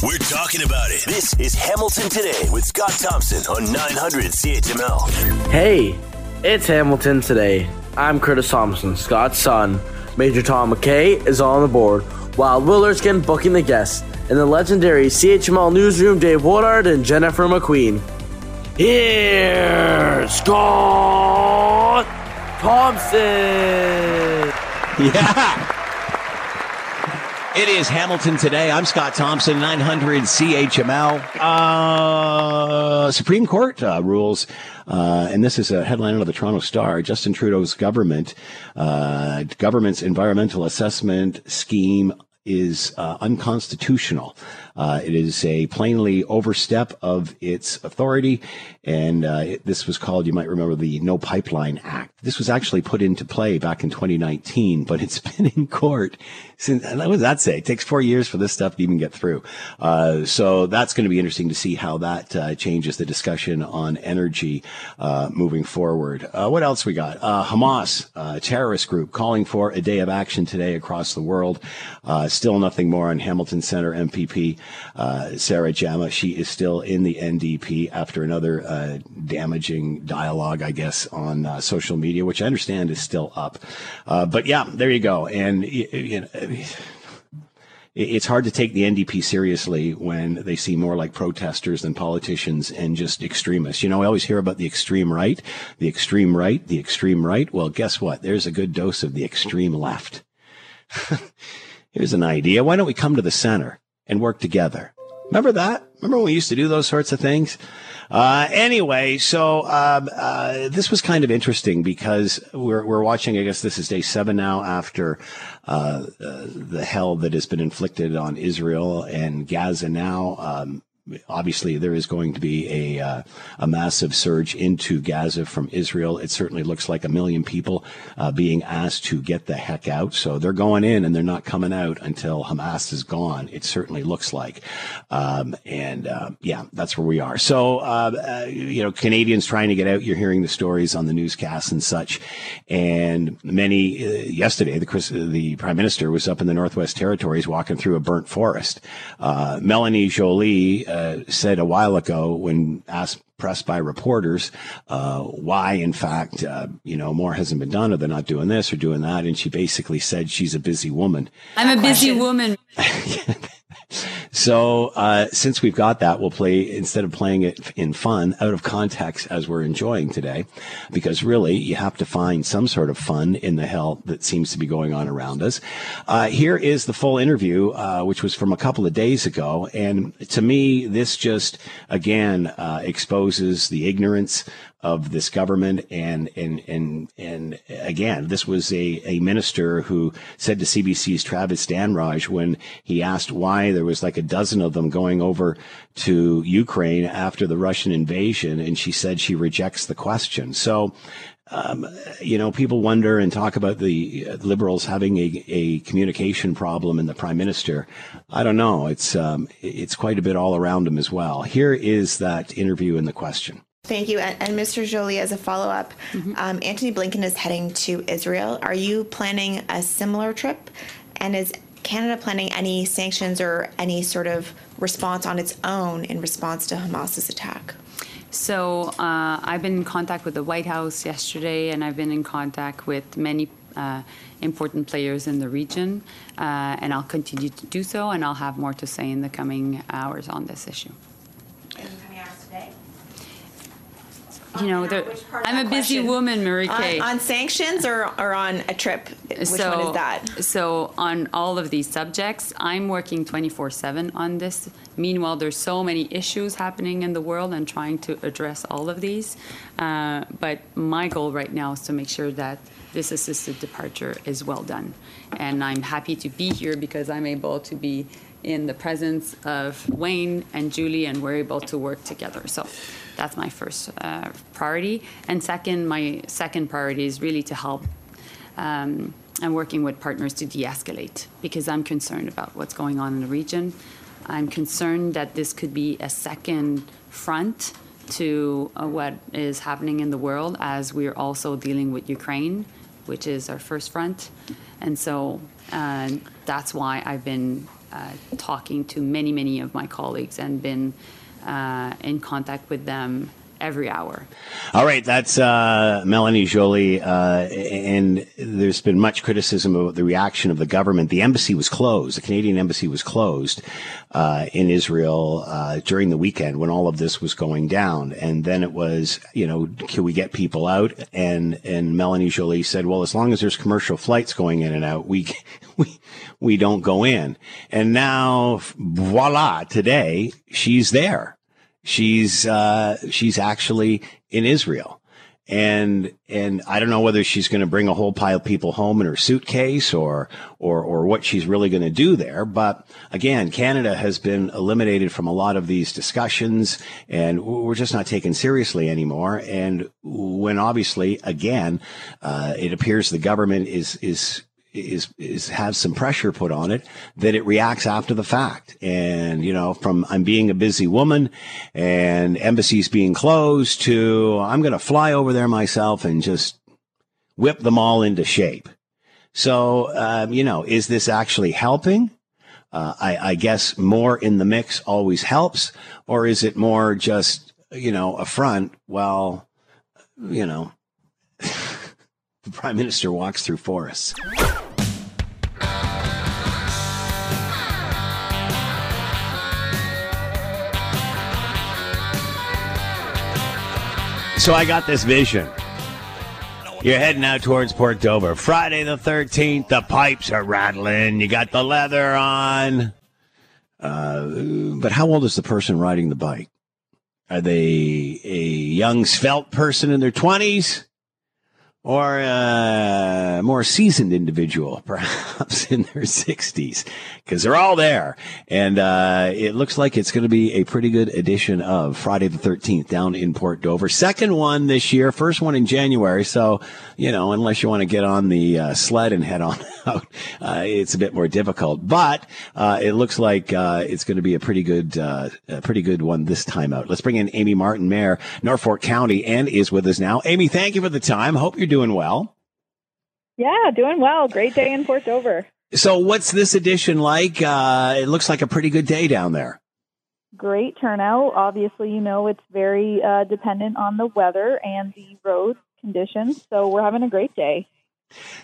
We're talking about it. This is Hamilton Today with Scott Thompson on 900 CHML. Hey, it's Hamilton Today. I'm Curtis Thompson, Scott's son. Major Tom McKay is on the board, while Will Erskine booking the guests, and the legendary CHML newsroom Dave Woodard and Jennifer McQueen. Here's Scott Thompson. Yeah. It is Hamilton today. I'm Scott Thompson, 900 CHML. Uh, Supreme Court uh, rules, uh, and this is a headline out of the Toronto Star. Justin Trudeau's government, uh, government's environmental assessment scheme is uh, unconstitutional. Uh, it is a plainly overstep of its authority, and uh, it, this was called, you might remember, the No Pipeline Act. This was actually put into play back in 2019, but it's been in court since. What does that say? It takes four years for this stuff to even get through. Uh, so that's going to be interesting to see how that uh, changes the discussion on energy uh, moving forward. what else we got? Hamas, terrorist group, calling for a day of action today across the world. still nothing more on Hamilton Center MPP uh, Sarah Jama. She is still in the NDP after another uh, damaging dialogue, I guess, on uh, social media, which I understand is still up. Uh, but yeah, there you go. And you know, it's hard to take the NDP seriously when they seem more like protesters than politicians and just extremists. You know, I always hear about the extreme right, the extreme right, the extreme right. Well, guess what? There's a good dose of the extreme left. Here's an idea. Why don't we come to the center? And work together. Remember that? Remember when we used to do those sorts of things? Uh, anyway, so um, uh, this was kind of interesting because we're we're watching. I guess this is day seven now after uh, uh the hell that has been inflicted on Israel and Gaza. Now, um, obviously there is going to be a uh, a massive surge into Gaza from Israel. It certainly looks like a million people uh, being asked to get the heck out. So they're going in and they're not coming out until Hamas is gone. It certainly looks like, um, and uh, yeah, that's where we are. So uh, uh, you know, Canadians trying to get out. You're hearing the stories on the newscasts and such, and many uh, yesterday the the prime minister was up in the Northwest Territories walking through a burnt forest. Melanie Joly uh, said a while ago when asked pressed by reporters uh, why, in fact, uh, you know, more hasn't been done, or they're not doing this or doing that, and she basically said she's a busy woman. I'm a busy woman. So uh, since we've got that, we'll play instead of playing it in fun, out of context as we're enjoying today, because really you have to find some sort of fun in the hell that seems to be going on around us. Uh, here is the full interview, uh, which was from a couple of days ago, and to me, this just again uh, exposes the ignorance of this government. And, and, and, and again, this was a, a minister who said to CBC's Travis Dhanraj when he asked why there was like a dozen of them going over to Ukraine after the Russian invasion. And she said she rejects the question. So, um, you know, people wonder and talk about the liberals having a, a communication problem in the prime minister. I don't know. It's um, it's quite a bit all around him as well. Here is that interview and the question. Thank you. And, and Mr. Joly, as a follow up, mm-hmm. um, Antony Blinken is heading to Israel. Are you planning a similar trip? And is Canada planning any sanctions or any sort of response on its own in response to Hamas's attack? So uh, I've been in contact with the White House yesterday, and I've been in contact with many uh, important players in the region, uh, and I'll continue to do so, and I'll have more to say in the coming hours on this issue. You know, I'm a busy question? woman, Marie Kay. On, on, sanctions or, or on a trip? Which so, one is that? So on all of these subjects, I'm working 24/7 on this. Meanwhile, there's so many issues happening in the world and trying to address all of these. Uh, but my goal right now is to make sure that this assisted departure is well done, and I'm happy to be here because I'm able to be in the presence of Wayne and Julie, and we're able to work together. So that's my first uh, priority. And second, my second priority is really to help. Um, I'm working with partners to de escalate because I'm concerned about what's going on in the region. I'm concerned that this could be a second front to uh, what is happening in the world as we're also dealing with Ukraine, which is our first front. And so uh, that's why I've been uh, talking to many, many of my colleagues and been uh, in contact with them every hour. All right, that's uh, Melanie Joly, uh, and there's been much criticism about the reaction of the government. The embassy was closed. The Canadian embassy was closed uh, in Israel uh, during the weekend when all of this was going down, and then it was, you know, can we get people out? And and Melanie Joly said, well, as long as there's commercial flights going in and out, we we we don't go in. And now, voila, today she's there she's uh, she's actually in Israel. And and I don't know whether she's going to bring a whole pile of people home in her suitcase or or or what she's really going to do there. But again, Canada has been eliminated from a lot of these discussions, and we're just not taken seriously anymore. And when obviously, again, uh, it appears the government is is is is have some pressure put on it that it reacts after the fact. And you know from i'm being a busy woman and embassies being closed to i'm going to fly over there myself and just whip them all into shape. So um, you know is this actually helping? Uh, I, I guess more in the mix always helps or is it more just you know a front? Well you know the prime minister walks through forests So I got this vision. You're heading out towards Port Dover. Friday the 13th, the pipes are rattling. You got the leather on. Uh, but how old is the person riding the bike? Are they a young, svelte person in their 20s? Or a more seasoned individual, perhaps in their 60s, because they're all there. And uh, it looks like it's going to be a pretty good edition of Friday the 13th down in Port Dover. Second one this year, first one in January. So, you know, unless you want to get on the uh, sled and head on out, uh, it's a bit more difficult. But uh, it looks like uh, it's going to be a pretty good, uh, a pretty good one this time out. Let's bring in Amy Martin, Mayor, Norfolk County, and is with us now. Amy, thank you for the time. Hope you're doing doing well. Yeah, doing well. Great day in Port Dover. So, what's this edition like? Uh, it looks like a pretty good day down there. Great turnout. Obviously, you know it's very uh, dependent on the weather and the road conditions. So, we're having a great day.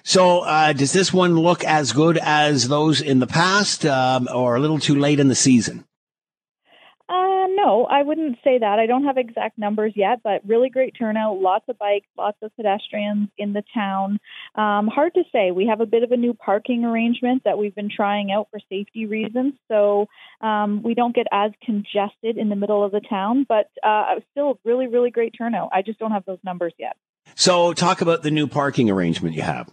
So, uh, does this one look as good as those in the past, um, or a little too late in the season? Uh, no, I wouldn't say that. I don't have exact numbers yet, but really great turnout. Lots of bikes, lots of pedestrians in the town. Um, hard to say. We have a bit of a new parking arrangement that we've been trying out for safety reasons, so um, we don't get as congested in the middle of the town. But uh, still, really, really great turnout. I just don't have those numbers yet. So, talk about the new parking arrangement you have.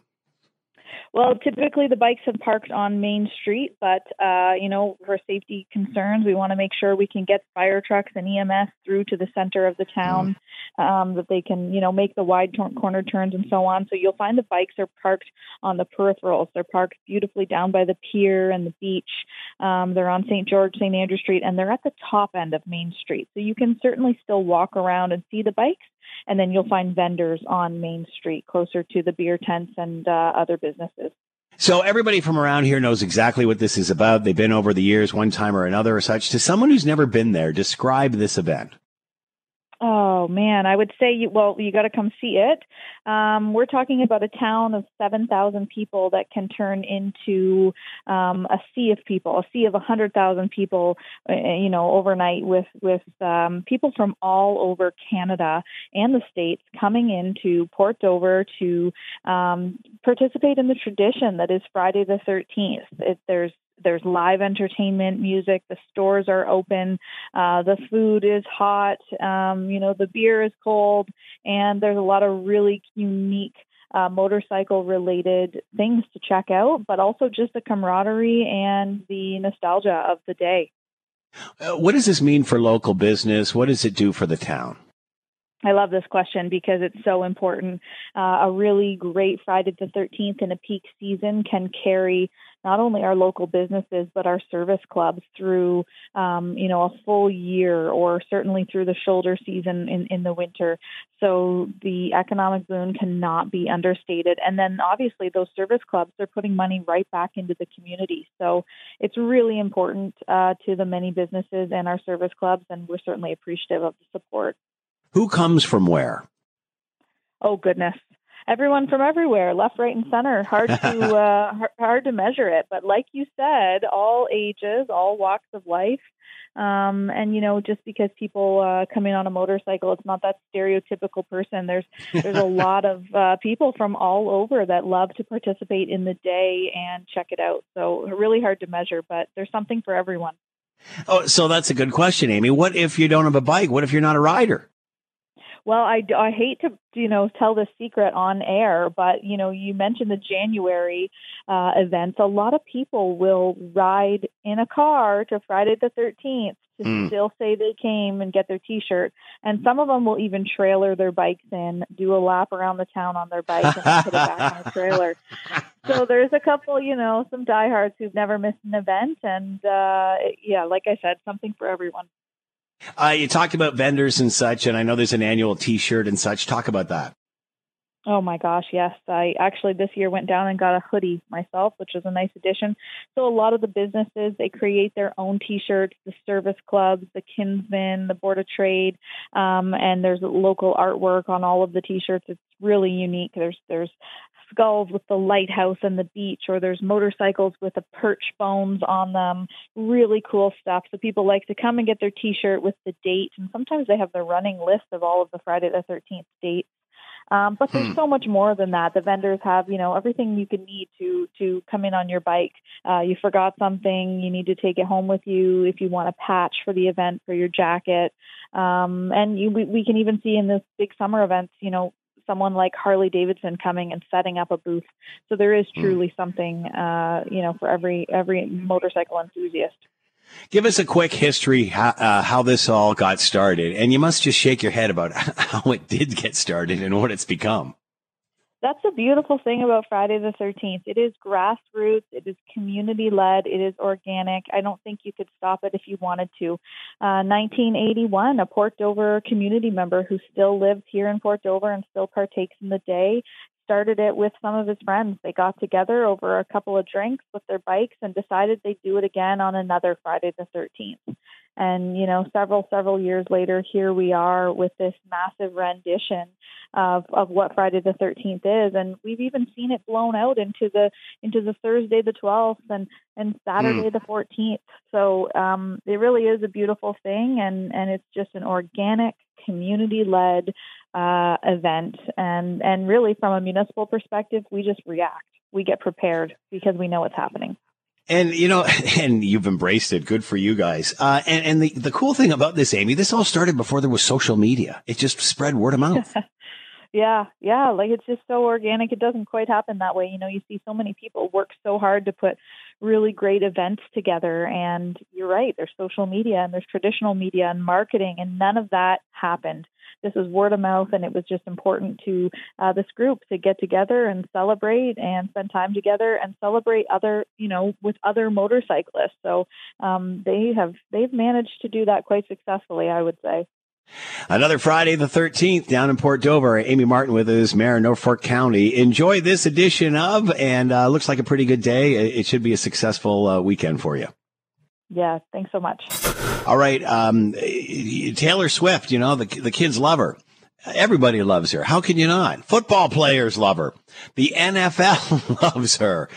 Well, typically the bikes have parked on Main Street, but uh, you know, for safety concerns, we want to make sure we can get fire trucks and EMS through to the center of the town, mm. Um, that they can, you know, make the wide corner turns and so on. So you'll find the bikes are parked on the peripherals. They're parked beautifully down by the pier and the beach. Um, they're on St. George, St. Andrew Street, and they're at the top end of Main Street. So you can certainly still walk around and see the bikes and then you'll find vendors on Main Street closer to the beer tents and uh, other businesses. So everybody from around here knows exactly what this is about. They've been over the years, one time or another, or such. To someone who's never been there, describe this event. Oh man, I would say you, well, you got to come see it. Um, we're talking about a town of seven thousand people that can turn into um, a sea of people, a sea of a hundred thousand people. Uh, you know, overnight with with um, people from all over Canada and the states coming into Port Dover to um, participate in the tradition that is Friday the Thirteenth. There's there's live entertainment, music. The stores are open. Uh, the food is hot. Um, you know, the beer is cold, and there's a lot of really unique uh, motorcycle related things to check out, but also just the camaraderie and the nostalgia of the day. Uh, what does this mean for local business? What does it do for the town? I love this question because it's so important. Uh, a really great Friday the 13th in a peak season can carry not only our local businesses but our service clubs through, um, you know, a full year or certainly through the shoulder season in, in the winter. So the economic boon cannot be understated. And then obviously those service clubs are putting money right back into the community. So it's really important uh, to the many businesses and our service clubs, and we're certainly appreciative of the support. Who comes from where? Oh goodness, everyone from everywhere, left, right, and center. Hard to uh, hard to measure it, but like you said, all ages, all walks of life. Um, and you know, just because people uh, come in on a motorcycle, it's not that stereotypical person. There's there's a lot of uh, people from all over that love to participate in the day and check it out. So really hard to measure, but there's something for everyone. Oh, so that's a good question, Amy. What if you don't have a bike? What if you're not a rider? Well, I, I hate to you know tell the secret on air, but you know you mentioned the January uh, events. A lot of people will ride in a car to Friday the Thirteenth to mm. still say they came and get their T-shirt, and some of them will even trailer their bikes in, do a lap around the town on their bike, and put it back on the trailer. So there's a couple, you know, some diehards who've never missed an event, and uh, yeah, like I said, something for everyone. Uh, you talked about vendors and such, and I know there's an annual T-shirt and such. Talk about that. Oh my gosh, yes. I actually this year went down and got a hoodie myself, which was a nice addition. So a lot of the businesses they create their own T-shirts, the service clubs, the Kinsmen, the Board of Trade, um, and there's local artwork on all of the T-shirts. It's really unique. There's there's skulls with the lighthouse and the beach, or there's motorcycles with the perch bones on them. Really cool stuff. So people like to come and get their T-shirt with the date, and sometimes they have the running list of all of the Friday the 13th dates. Um, but there's hmm. so much more than that. The vendors have, you know, everything you can need to to come in on your bike. Uh, you forgot something, you need to take it home with you. If you want a patch for the event for your jacket, um, and you, we, we can even see in this big summer events, you know, someone like Harley Davidson coming and setting up a booth. So there is hmm. truly something, uh, you know, for every every motorcycle enthusiast. Give us a quick history how, uh, how this all got started, and you must just shake your head about how it did get started and what it's become. That's the beautiful thing about Friday the 13th. It is grassroots, it is community led, it is organic. I don't think you could stop it if you wanted to. Uh, 1981, a Port Dover community member who still lives here in Port Dover and still partakes in the day started it with some of his friends. They got together over a couple of drinks with their bikes and decided they'd do it again on another Friday the 13th. And, you know, several, several years later, here we are with this massive rendition of, of what Friday the 13th is. And we've even seen it blown out into the, into the Thursday the 12th and, and Saturday mm. the 14th. So, um, it really is a beautiful thing. And, and it's just an organic, community led uh, event. And, and really, from a municipal perspective, we just react. We get prepared because we know what's happening. And you know, and you've embraced it. Good for you guys. Uh, and and the the cool thing about this, Amy, this all started before there was social media. It just spread word of mouth. yeah, yeah. Like it's just so organic. It doesn't quite happen that way. You know, you see so many people work so hard to put really great events together. And you're right. There's social media and there's traditional media and marketing, and none of that happened this was word of mouth, and it was just important to uh, this group to get together and celebrate and spend time together and celebrate other, you know, with other motorcyclists. So um, they have they've managed to do that quite successfully, I would say. Another Friday the 13th down in Port Dover. Amy Martin with us, Mayor of Norfolk County. Enjoy this edition of, and uh, looks like a pretty good day. It should be a successful uh, weekend for you. Yeah, thanks so much. All right, um, Taylor Swift. You know the the kids love her. Everybody loves her. How can you not? Football players love her. The NFL loves her.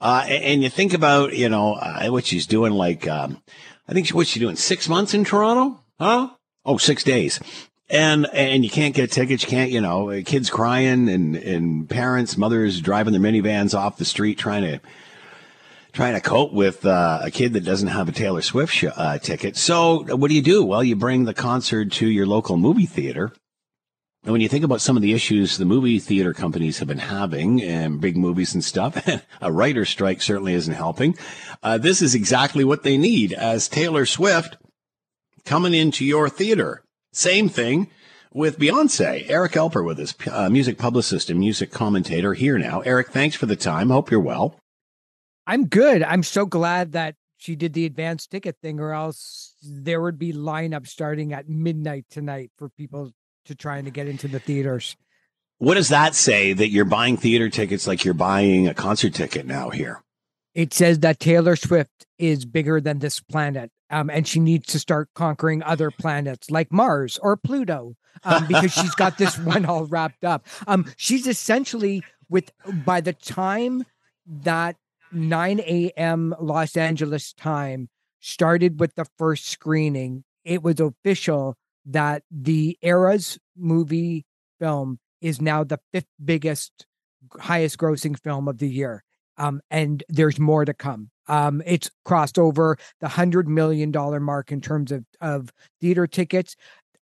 Uh, and you think about, you know, uh, what she's doing, like, um, I think she, what's she doing? Six months in Toronto? Huh? Oh, six days. And, and you can't get tickets. You can't, you know, kids crying and, and parents, mothers driving their minivans off the street trying to, trying to cope with uh, a kid that doesn't have a Taylor Swift sh- uh, ticket. So what do you do? Well, you bring the concert to your local movie theater. And when you think about some of the issues the movie theater companies have been having and big movies and stuff, a writer's strike certainly isn't helping. Uh, this is exactly what they need as Taylor Swift coming into your theater. Same thing with Beyonce. Eric Alper with us, uh, music publicist and music commentator here now. Eric, thanks for the time. Hope you're well. I'm good. I'm so glad that she did the advanced ticket thing, or else there would be lineup starting at midnight tonight for people to trying to get into the theaters. What does that say that you're buying theater tickets like you're buying a concert ticket now here? It says that Taylor Swift is bigger than this planet, um, and she needs to start conquering other planets like Mars or Pluto um, because she's got this one all wrapped up. Um, she's essentially with by the time that 9 a.m. Los Angeles time started with the first screening, it was official that the Eras movie film is now the fifth biggest, highest grossing film of the year. Um, and there's more to come. Um, it's crossed over the hundred million dollar mark in terms of of theater tickets.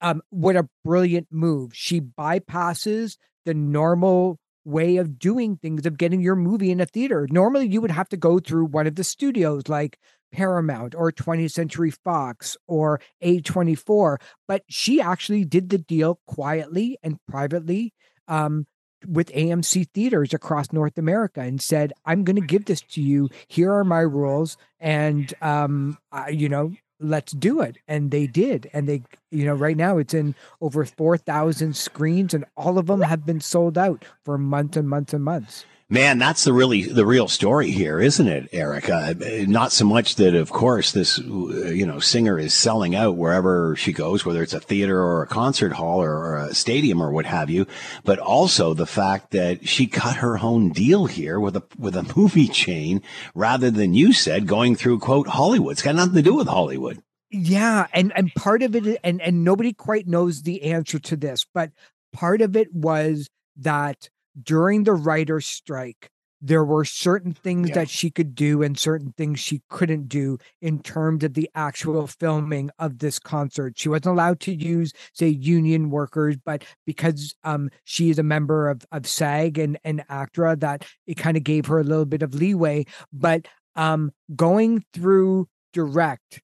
Um, what a brilliant move! She bypasses the normal way of doing things of getting your movie in a theater. Normally, you would have to go through one of the studios like Paramount or 20th Century Fox or A24, but she actually did the deal quietly and privately um, with AMC theaters across North America and said, "I'm going to give this to you. Here are my rules, and um, I, you know, let's do it." And they did, and they, you know, right now it's in over four thousand screens, and all of them have been sold out for months and months and months. Man, that's the really the real story here, isn't it, Eric? Uh, not so much that, of course, this you know singer is selling out wherever she goes, whether it's a theater or a concert hall or, or a stadium or what have you, but also the fact that she cut her own deal here with a with a movie chain rather than you said going through quote Hollywood. It's got nothing to do with Hollywood. Yeah, and and part of it, and and nobody quite knows the answer to this, but part of it was that during the writer's strike, there were certain things yeah. that she could do and certain things she couldn't do in terms of the actual filming of this concert. She wasn't allowed to use, say, union workers, but because um, she is a member of, of SAG and, and ACTRA, that it kind of gave her a little bit of leeway. But um, going through direct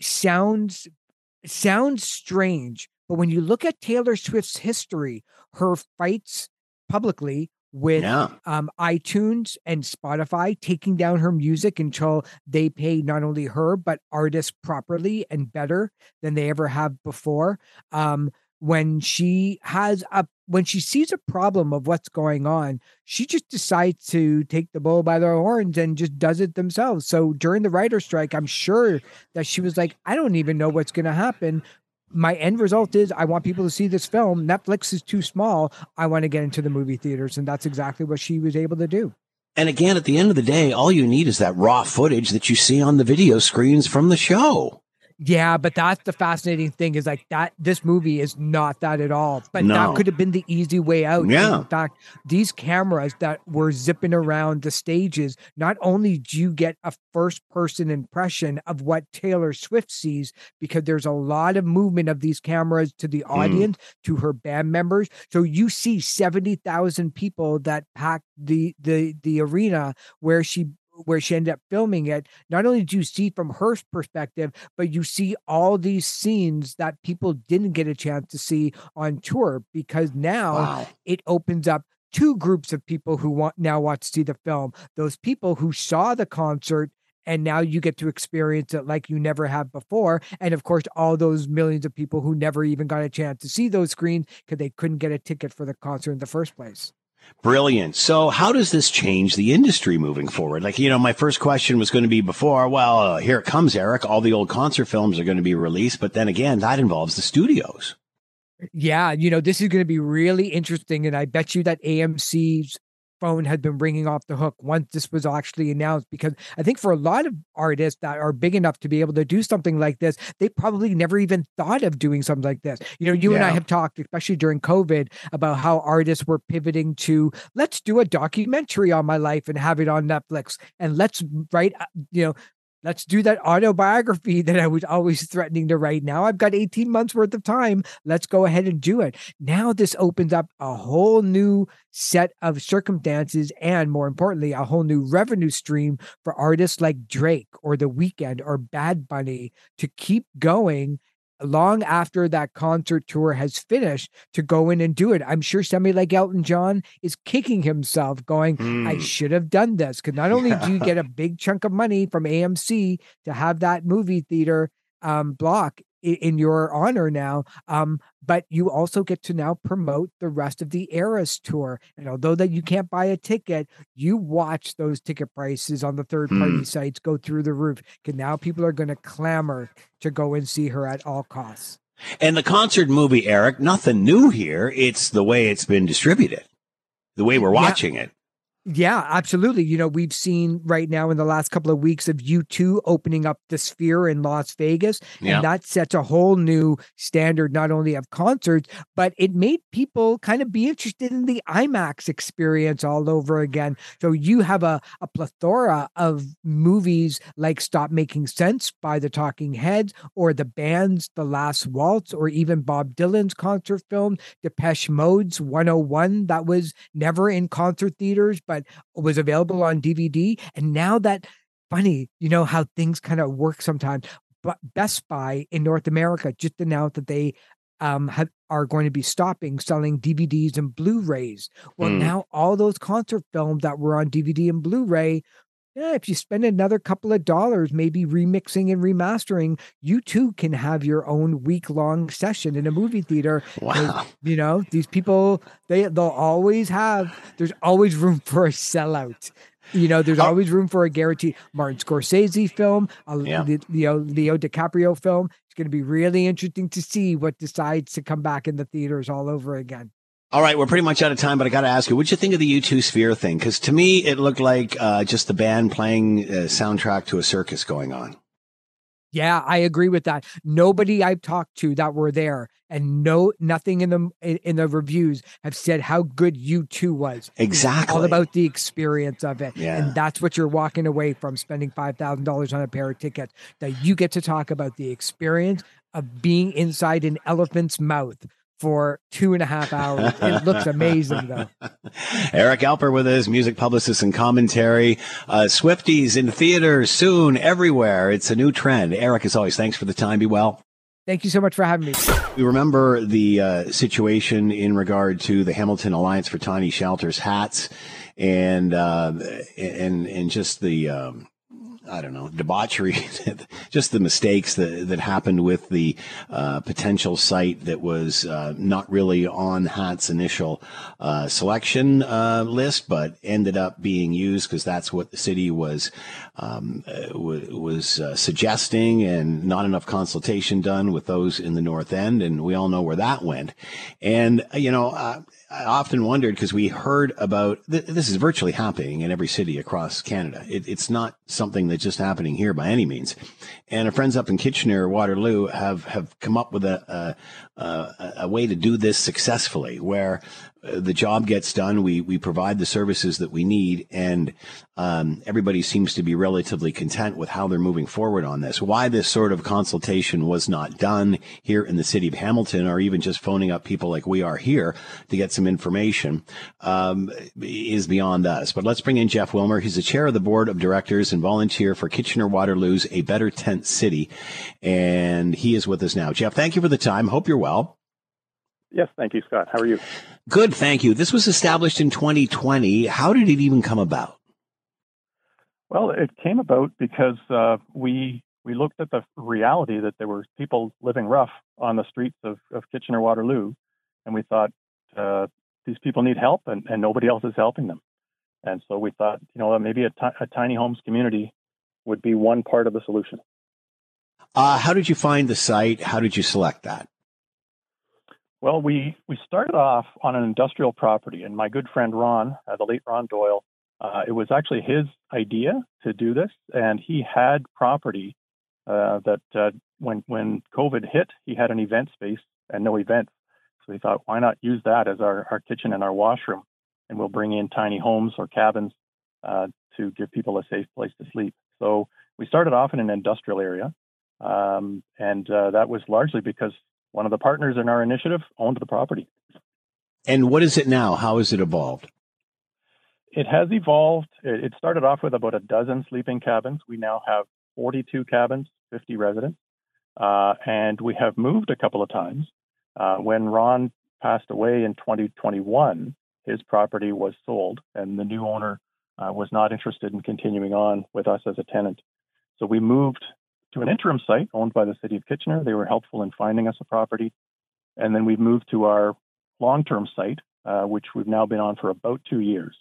sounds sounds strange but when you look at Taylor Swift's history, her fights publicly with yeah. um, iTunes and Spotify taking down her music until they pay not only her but artists properly and better than they ever have before. Um, when she has a when she sees a problem of what's going on, she just decides to take the bull by the horns and just does it themselves. So during the writer strike, I'm sure that she was like, I don't even know what's going to happen, my end result is I want people to see this film. Netflix is too small. I want to get into the movie theaters. And that's exactly what she was able to do. And again, at the end of the day, all you need is that raw footage that you see on the video screens from the show. Yeah, but that's the fascinating thing is like that this movie is not that at all. But no. that could have been the easy way out. Yeah. In fact, these cameras that were zipping around the stages, not only do you get a first person impression of what Taylor Swift sees, because there's a lot of movement of these cameras to the mm. audience, mm. to her band members. So you see 70,000 people that pack the the the arena where she where she ended up filming it, not only do you see from her perspective, but you see all these scenes that people didn't get a chance to see on tour because now wow. it opens up two groups of people who want now want to see the film. Those people who saw the concert and now you get to experience it like you never have before and of course all those millions of people who never even got a chance to see those screens because they couldn't get a ticket for the concert in the first place Brilliant. So, how does this change the industry moving forward? Like, you know, my first question was going to be before, well, uh, here it comes, Eric. All the old concert films are going to be released. But then again, that involves the studios. Yeah, you know, this is going to be really interesting. And I bet you that AMC's phone had been ringing off the hook once this was actually announced because I think for a lot of artists that are big enough to be able to do something like this, they probably never even thought of doing something like this. You know, you yeah. and I have talked, especially during COVID, about how artists were pivoting to let's do a documentary on my life and have it on Netflix and let's write, uh, you know, Let's do that autobiography that I was always threatening to write. Now I've got 18 months worth of time. Let's go ahead and do it. Now this opens up a whole new set of circumstances and more importantly, a whole new revenue stream for artists like Drake or The Weeknd or Bad Bunny to keep going long after that concert tour has finished to go in and do it. I'm sure somebody like Elton John is kicking himself, going, I Mm. should have done this. Because not only do you get a big chunk of money from AMC to have that movie theater um, block in your honor now, um, but you also get to now promote the rest of the Eras tour. And although that you can't buy a ticket, you watch those ticket prices on the third party Hmm. sites go through the roof. Because now people are going to clamor to go and see her at all costs. And the concert movie, Eric, nothing new here. It's the way it's been distributed, the way we're Yeah. watching it. Yeah, absolutely. You know, we've seen right now in the last couple of weeks of U2 opening up the Sphere in Las Vegas, Yeah. and that sets a whole new standard, not only of concerts, but it made people kind of be interested in the IMAX experience all over again. So you have a, a plethora of movies like Stop Making Sense by the Talking Heads, or the band's The Last Waltz, or even Bob Dylan's concert film, Depeche Mode's 101, that was never in concert theaters, but was available on DVD. And now that funny, you know how things kind of work sometimes. But Best Buy in North America just announced that they um have are going to be stopping selling DVDs and Blu-rays. Well, Hmm. now all those concert films that were on DVD and Blu-ray, yeah, if you spend another couple of dollars, maybe remixing and remastering, you too can have your own week-long session in a movie theater. Wow. You know, these people they they'll always have there's always room for a sellout. You know, there's always room for a guaranteed Martin Scorsese film, a Yeah. Le- Leo Leo DiCaprio film. It's going to be really interesting to see what decides to come back in the theaters all over again. All right, we're pretty much out of time, but I got to ask you, what'd you think of the U2 Sphere thing? Because to me, it looked like uh, just the band playing a soundtrack to a circus going on. Yeah, I agree with that. Nobody I've talked to that were there, and no, nothing in the in, in the reviews have said how good U2 was. Exactly. all about the experience of it, Yeah. and that's what you're walking away from spending five thousand dollars on a pair of tickets. That you get to talk about the experience of being inside an elephant's mouth for two and a half hours. It looks amazing, though. Eric Alper with us, music publicist and commentary. Uh, Swifties in theaters soon, everywhere. It's a new trend. Eric, as always, thanks for the time. Be well. Thank you so much for having me. We remember the uh, situation in regard to the Hamilton Alliance for Tiny Shelters hats, and uh, and and just the um, I don't know debauchery, just the mistakes that that happened with the uh, potential site that was uh, not really on Hat's initial uh, selection uh, list, but ended up being used because that's what the city was um, uh, w- was uh, suggesting, and not enough consultation done with those in the North End, and we all know where that went. And you know, I often wondered because we heard about th- this is virtually happening in every city across Canada. It, it's not something that's just happening here by any means. And our friends up in Kitchener, Waterloo, have have come up with a a, a, a way to do this successfully, where the job gets done. We we provide the services that we need, and um, everybody seems to be relatively content with how they're moving forward on this. Why this sort of consultation was not done here in the city of Hamilton, or even just phoning up people like we are here to get some information, um, is beyond us. But let's bring in Jeff Wilmer. He's the chair of the board of directors and volunteer for Kitchener Waterloo's A Better Tent City, and he is with us now. Jeff, thank you for the time. Hope you're well. Yes, thank you, Scott. How are you? Good, thank you. This was established in 2020. How did it even come about? Well, it came about because uh, we we looked at the reality that there were people living rough on the streets of, of Kitchener Waterloo, and we thought uh, these people need help, and, and nobody else is helping them. And so we thought, you know, maybe a, tiny homes community would be one part of the solution. Uh, how did you find the site? How did you select that? Well, we we started off on an industrial property, and my good friend Ron, uh, the late Ron Doyle, uh, it was actually his idea to do this, and he had property uh, that uh, when when COVID hit, he had an event space and no events, so he thought, why not use that as our our kitchen and our washroom, and we'll bring in tiny homes or cabins uh, to give people a safe place to sleep. So we started off in an industrial area, um, and uh, that was largely because one of the partners in our initiative owned the property. And what is it now? How has it evolved? It has evolved. It started off with about a dozen sleeping cabins. We now have 42 cabins, 50 residents. Uh, and we have moved a couple of times. Uh, when Ron passed away in 2021, his property was sold, and the new owner uh, was not interested in continuing on with us as a tenant. So we moved to an interim site owned by the city of Kitchener. They were helpful in finding us a property. And then we've moved to our long term site, uh, which we've now been on for about two years.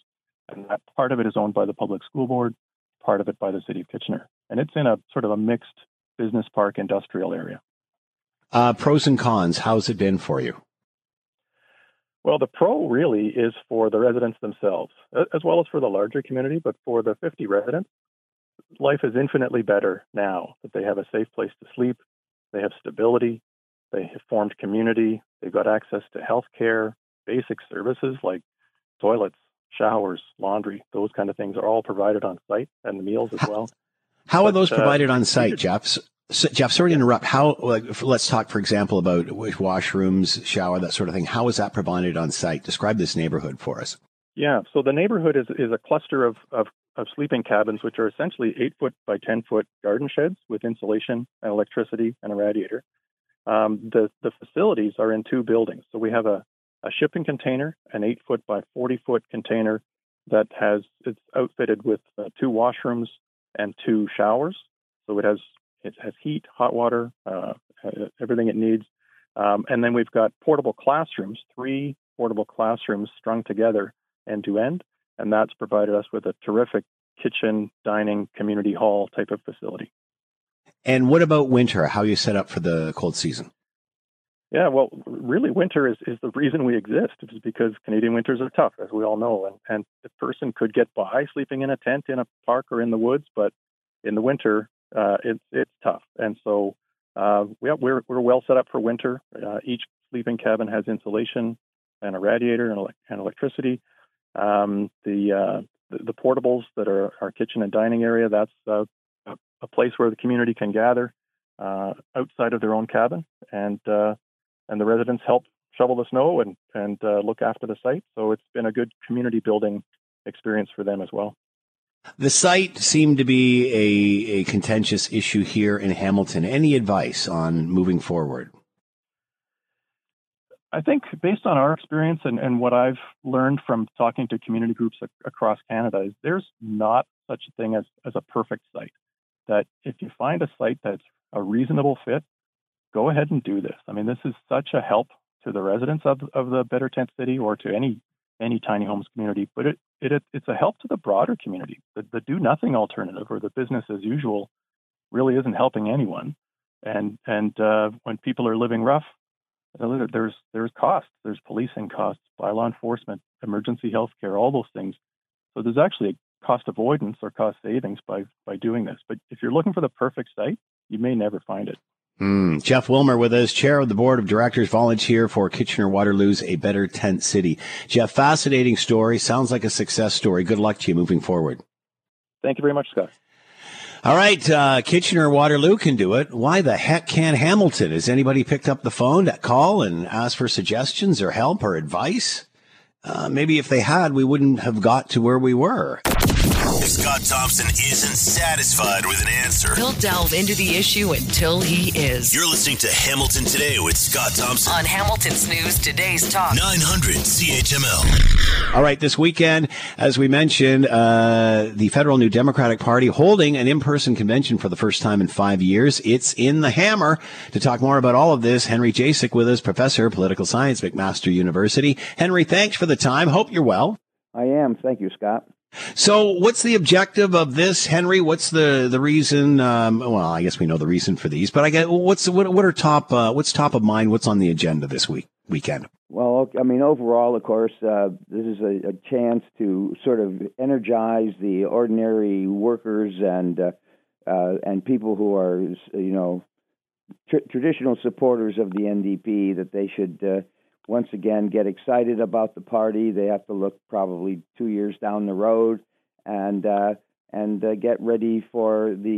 And that part of it is owned by the public school board, part of it by the city of Kitchener. And it's in a sort of a mixed business park industrial area. Uh, pros and cons, how's it been for you? Well, the pro really is for the residents themselves, as well as for the larger community. But for the 50 residents, life is infinitely better now that they have a safe place to sleep, they have stability, they have formed community, they've got access to health care, basic services like toilets, showers, laundry, those kind of things are all provided on site and the meals as well. How but, are those uh, provided uh, on site, Jeff? So, Jeff, sorry to interrupt. How? Like, let's talk, for example, about washrooms, shower, that sort of thing. How is that provided on site? Describe this neighborhood for us. Yeah, so the neighborhood is, is a cluster of, of, of sleeping cabins, which are essentially eight foot by 10 foot garden sheds with insulation and electricity and a radiator. Um, the, the facilities are in two buildings. So we have a, a shipping container, an eight foot by 40 foot container that has, it's outfitted with uh, two washrooms and two showers. So it has it has heat, hot water, uh, everything it needs. Um, and then we've got portable classrooms, three portable classrooms strung together end to end. And that's provided us with a terrific kitchen, dining, community hall type of facility. And what about winter? How you set up for the cold season? Yeah, well, really, winter is, is the reason we exist. It's because Canadian winters are tough, as we all know. And, and the person could get by sleeping in a tent in a park or in the woods, but in the winter, uh, it's it's tough. And so uh, we, we're we're well set up for winter. Uh, each sleeping cabin has insulation and a radiator and, and electricity. Um, the, uh, the, the portables that are our kitchen and dining area. That's uh, a place where the community can gather uh, outside of their own cabin, and and the residents help shovel the snow and and look after the site. So it's been a good community building experience for them as well. The site seemed to be a, a contentious issue here in Hamilton. Any advice on moving forward? I think based on our experience and, and what I've learned from talking to community groups across Canada is there's not such a thing as, as a perfect site. That if you find a site that's a reasonable fit, go ahead and do this. I mean, this is such a help to the residents of, of the Better Tent City or to any any tiny homes community, but it, it it's a help to the broader community. The, the do nothing alternative or the business as usual really isn't helping anyone. And and uh, when people are living rough, there's there's costs. There's policing costs, by law enforcement, emergency health care, all those things. So there's actually a cost avoidance or cost savings by by doing this. But if you're looking for the perfect site, you may never find it. Mm. Jeff Wilmer with us, chair of the board of directors, volunteer for Kitchener Waterloo's A Better Tent City. Jeff, fascinating story. Sounds like a success story. Good luck to you moving forward. Thank you very much, Scott. All right, uh, Kitchener Waterloo can do it. Why the heck can't Hamilton? Has anybody picked up the phone to call and ask for suggestions or help or advice? Uh, maybe if they had, we wouldn't have got to where we were. If Scott Thompson isn't satisfied with an answer, he'll delve into the issue until he is. You're listening to Hamilton Today with Scott Thompson on Hamilton's News Today's Talk 900 CHML. All right, this weekend, as we mentioned, uh, the Federal New Democratic Party holding an in-person convention for the first time in five years. It's in the hammer. To talk more about all of this, Henry Jacek with us, professor of political science, McMaster University. Henry, thanks for the time. Hope you're well. I am. Thank you, Scott. So, what's the objective of this, Henry? What's the the reason? Um, well, I guess we know the reason for these, but I get what's what, what are top uh, what's top of mind? What's on the agenda this week weekend? Well, I mean, overall, of course, uh, this is a, a, chance to sort of energize the ordinary workers and uh, uh and people who are, you know, tr- traditional supporters of the NDP that they should uh, once again get excited about the party. They have to look probably two years down the road and uh, and uh, get ready for the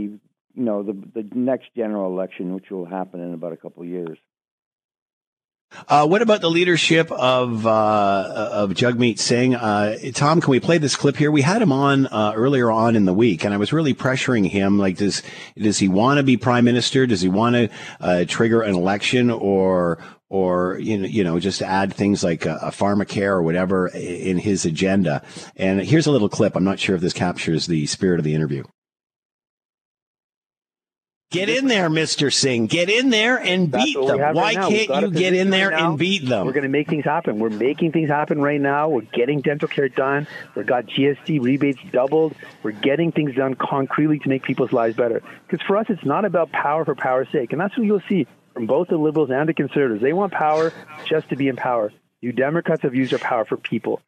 you know the the next general election, which will happen in about a couple of years. Uh, what about the leadership of uh, of Jagmeet Singh? Uh, Tom, can we play this clip here? We had him on uh, earlier on in the week, and I was really pressuring him. Like, does does he want to be prime minister? Does he want to uh, trigger an election, or or you know, you know, just add things like a, a pharmacare or whatever in his agenda? And here's a little clip. I'm not sure if this captures the spirit of the interview. Get in there, Mr. Singh. Get in there and That's beat them. Why now. Can't you get in there right and beat them? We're going to make things happen. We're making things happen right now. We're getting dental care done. We've got GST rebates doubled. We're getting things done concretely to make people's lives better. Because for us, it's not about power for power's sake. And that's what you'll see from both the liberals and the conservatives. They want power just to be in power. New Democrats have used your power for people.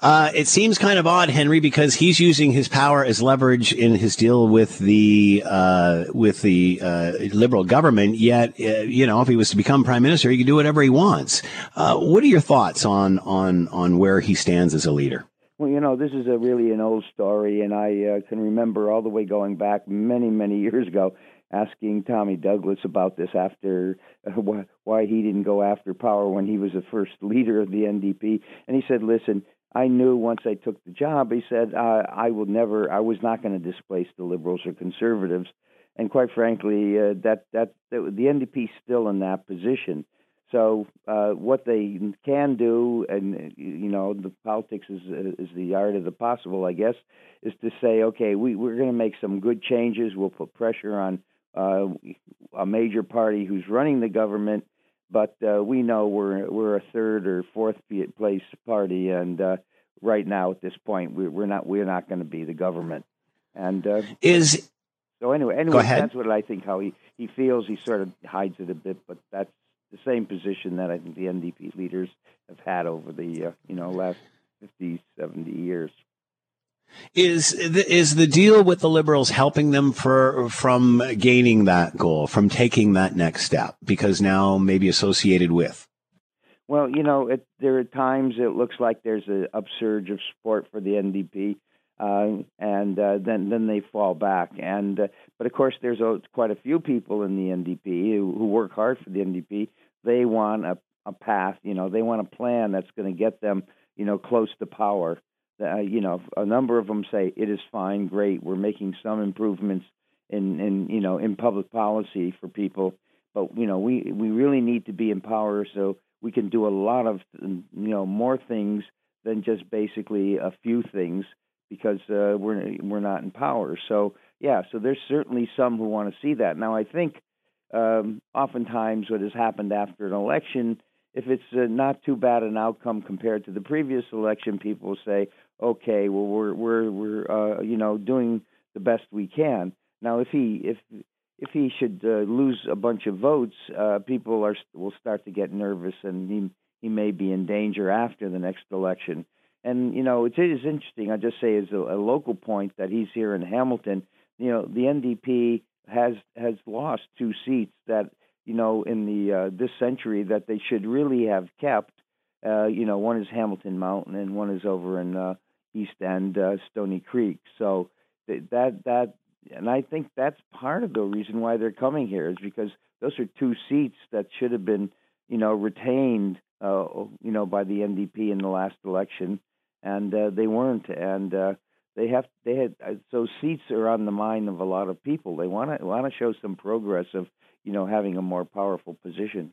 Uh, it seems kind of odd, Henry, because he's using his power as leverage in his deal with the uh, with the uh, liberal government. Yet, uh, you know, if he was to become prime minister, he could do whatever he wants. Uh, what are your thoughts on on on where he stands as a leader? Well, you know, this is a really an old story, and I uh, can remember all the way going back many, many years ago asking Tommy Douglas about this after uh, why, why he didn't go after power when he was the first leader of the NDP. And he said, listen, I knew once I took the job, he said, uh, I will never, I was not going to displace the liberals or conservatives. And quite frankly, uh, that, that, that the NDP is still in that position. So uh, what they can do, and you know, the politics is is the art of the possible, I guess, is to say, okay, we we're going to make some good changes. We'll put pressure on uh, a major party who's running the government, but uh, we know we're we're a third or fourth place party, and uh, right now at this point, we, we're not we're not going to be the government. And uh, Is so anyway, anyway, that's what I think. How he he feels. He sort of hides it a bit, but that's the same position that I think the NDP leaders have had over the uh, you know last 50, 70 years. Is the, is the deal with the liberals helping them for from gaining that goal, from taking that next step? Because now maybe associated with. Well, you know, it, there are times it looks like there's an upsurge of support for the NDP, uh, and uh, then then they fall back. And uh, but of course, there's a, quite a few people in the NDP who, who work hard for the NDP. They want a, a path, you know, they want a plan that's going to get them, you know, close to power. Uh, you know, a number of them say it is fine, great. We're making some improvements in, in you know in public policy for people, but you know we we really need to be in power so we can do a lot of you know more things than just basically a few things because uh, we're we're not in power. So yeah, so there's certainly some who want to see that. Now I think um, oftentimes what has happened after an election, if it's uh, not too bad an outcome compared to the previous election, people will say, okay, well we're we're we're uh, you know doing the best we can. Now if he if if he should uh, lose a bunch of votes, uh, people are will start to get nervous, and he he may be in danger after the next election. And you know, it is interesting. I just say as a, a local point that he's here in Hamilton. You know, the NDP has has lost two seats that you know in the uh, this century that they should really have kept. Uh, you know, one is Hamilton Mountain, and one is over in uh, East End, uh, Stoney Creek. So th- that that and I think that's part of the reason why they're coming here is because those are two seats that should have been, you know, retained, uh, you know, by the NDP in the last election, and uh, they weren't, and uh, they have they had uh, so seats are on the mind of a lot of people. They want to want to show some progress of, you know, having a more powerful position.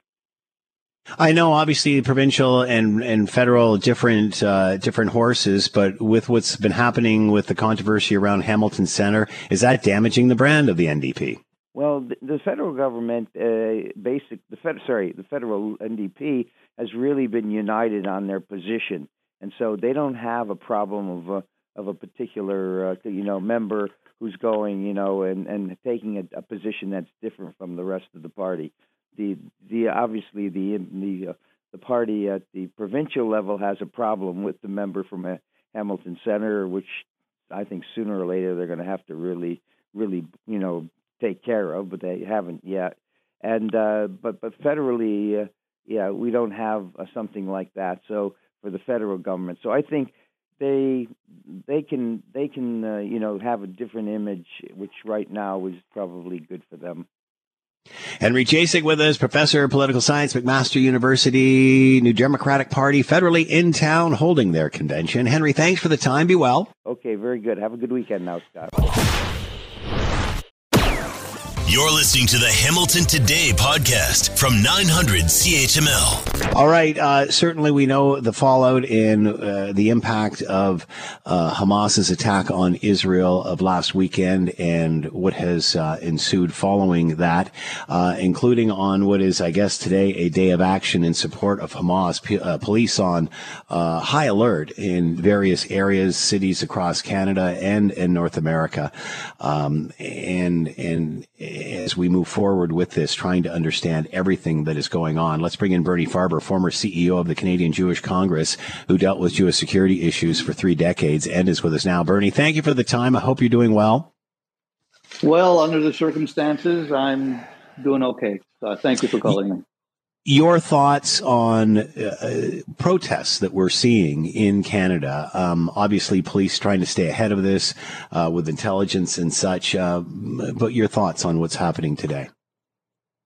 I know, obviously, provincial and and federal different uh, different horses, but with what's been happening with the controversy around Hamilton Center, is that damaging the brand of the NDP? Well, the, the federal government, uh, basic the fed, sorry, the federal NDP has really been united on their position, and so they don't have a problem of a of a particular uh, you know member who's going you know and and taking a, a position that's different from the rest of the party. The the obviously the the uh, the party at the provincial level has a problem with the member from uh, Hamilton Center, which I think sooner or later they're going to have to really really you know take care of, but they haven't yet. And uh, but but federally, uh, yeah, we don't have uh, something like that. So for the federal government, so I think they they can they can uh, you know have a different image, which right now is probably good for them. Henry Jacek with us, professor of political science, McMaster University, New Democratic Party, federally in town holding their convention. Henry, thanks for the time. Be well. Okay, very good. Have a good weekend now, Scott. You're listening to the Hamilton Today podcast from 900 CHML. All right. Uh, certainly, we know the fallout and uh, the impact of uh, Hamas's attack on Israel of last weekend and what has uh, ensued following that, uh, including on what is, I guess, today a day of action in support of Hamas. P- uh, police on high alert in various areas, cities across Canada and in North America, um, and and as we move forward with this, trying to understand everything that is going on. Let's bring in Bernie Farber, former CEO of the Canadian Jewish Congress, who dealt with Jewish security issues for three decades and is with us now. Bernie, thank you for the time. I hope you're doing well. Well, under the circumstances, I'm doing okay. Uh, thank you for calling me your thoughts on uh, protests that we're seeing in Canada. Um, obviously, police trying to stay ahead of this uh, with intelligence and such. Uh, but your thoughts on what's happening today?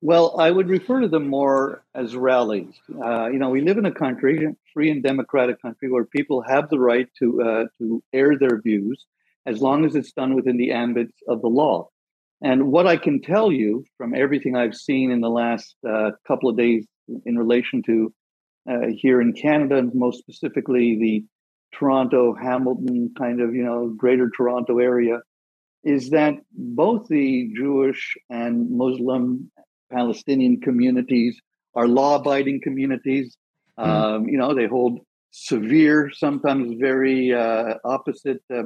Well, I would refer to them more as rallies. Uh, you know, we live in a country, free and democratic country, where people have the right to uh, to air their views, as long as it's done within the ambit of the law. And what I can tell you from everything I've seen in the last uh, couple of days in relation to uh, here in Canada, and most specifically the Toronto, Hamilton kind of, you know, greater Toronto area, is that both the Jewish and Muslim Palestinian communities are law abiding communities. Mm. Um, you know, they hold severe, sometimes very uh, opposite uh,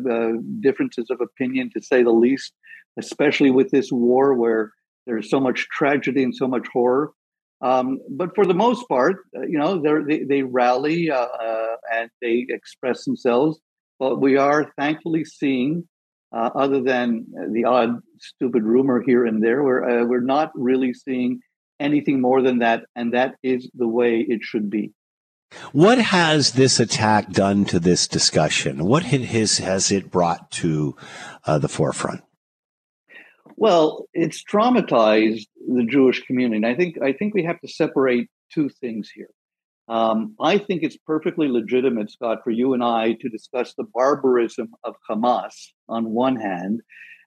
differences of opinion, to say the least, especially with this war where there's so much tragedy and so much horror. Um, but for the most part, uh, you know, they they rally uh, uh, and they express themselves. But we are thankfully seeing, uh, other than the odd stupid rumor here and there, we're we're not really seeing anything more than that, and that is the way it should be. What has this attack done to this discussion? What has, has it brought to uh, the forefront? Well, it's traumatized the Jewish community. And I think I think we have to separate two things here. Um, I think it's perfectly legitimate, Scott, for you and I to discuss the barbarism of Hamas on one hand,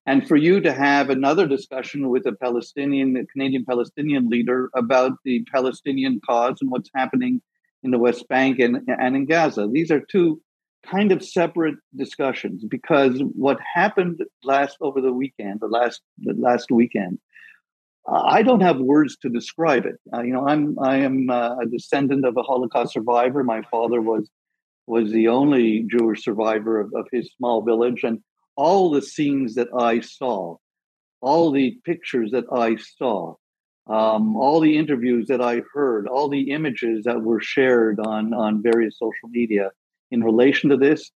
and for you to have another discussion with a Palestinian, a Canadian Palestinian leader about the Palestinian cause and what's happening in the West Bank and, and in Gaza. These are two kind of separate discussions because what happened last over the weekend, the last the last weekend, I don't have words to describe it. Uh, you know, I'm I am uh, a descendant of a Holocaust survivor. My father was was the only Jewish survivor of, of his small village, and all the scenes that I saw, all the pictures that I saw, um, all the interviews that I heard, all the images that were shared on on various social media in relation to this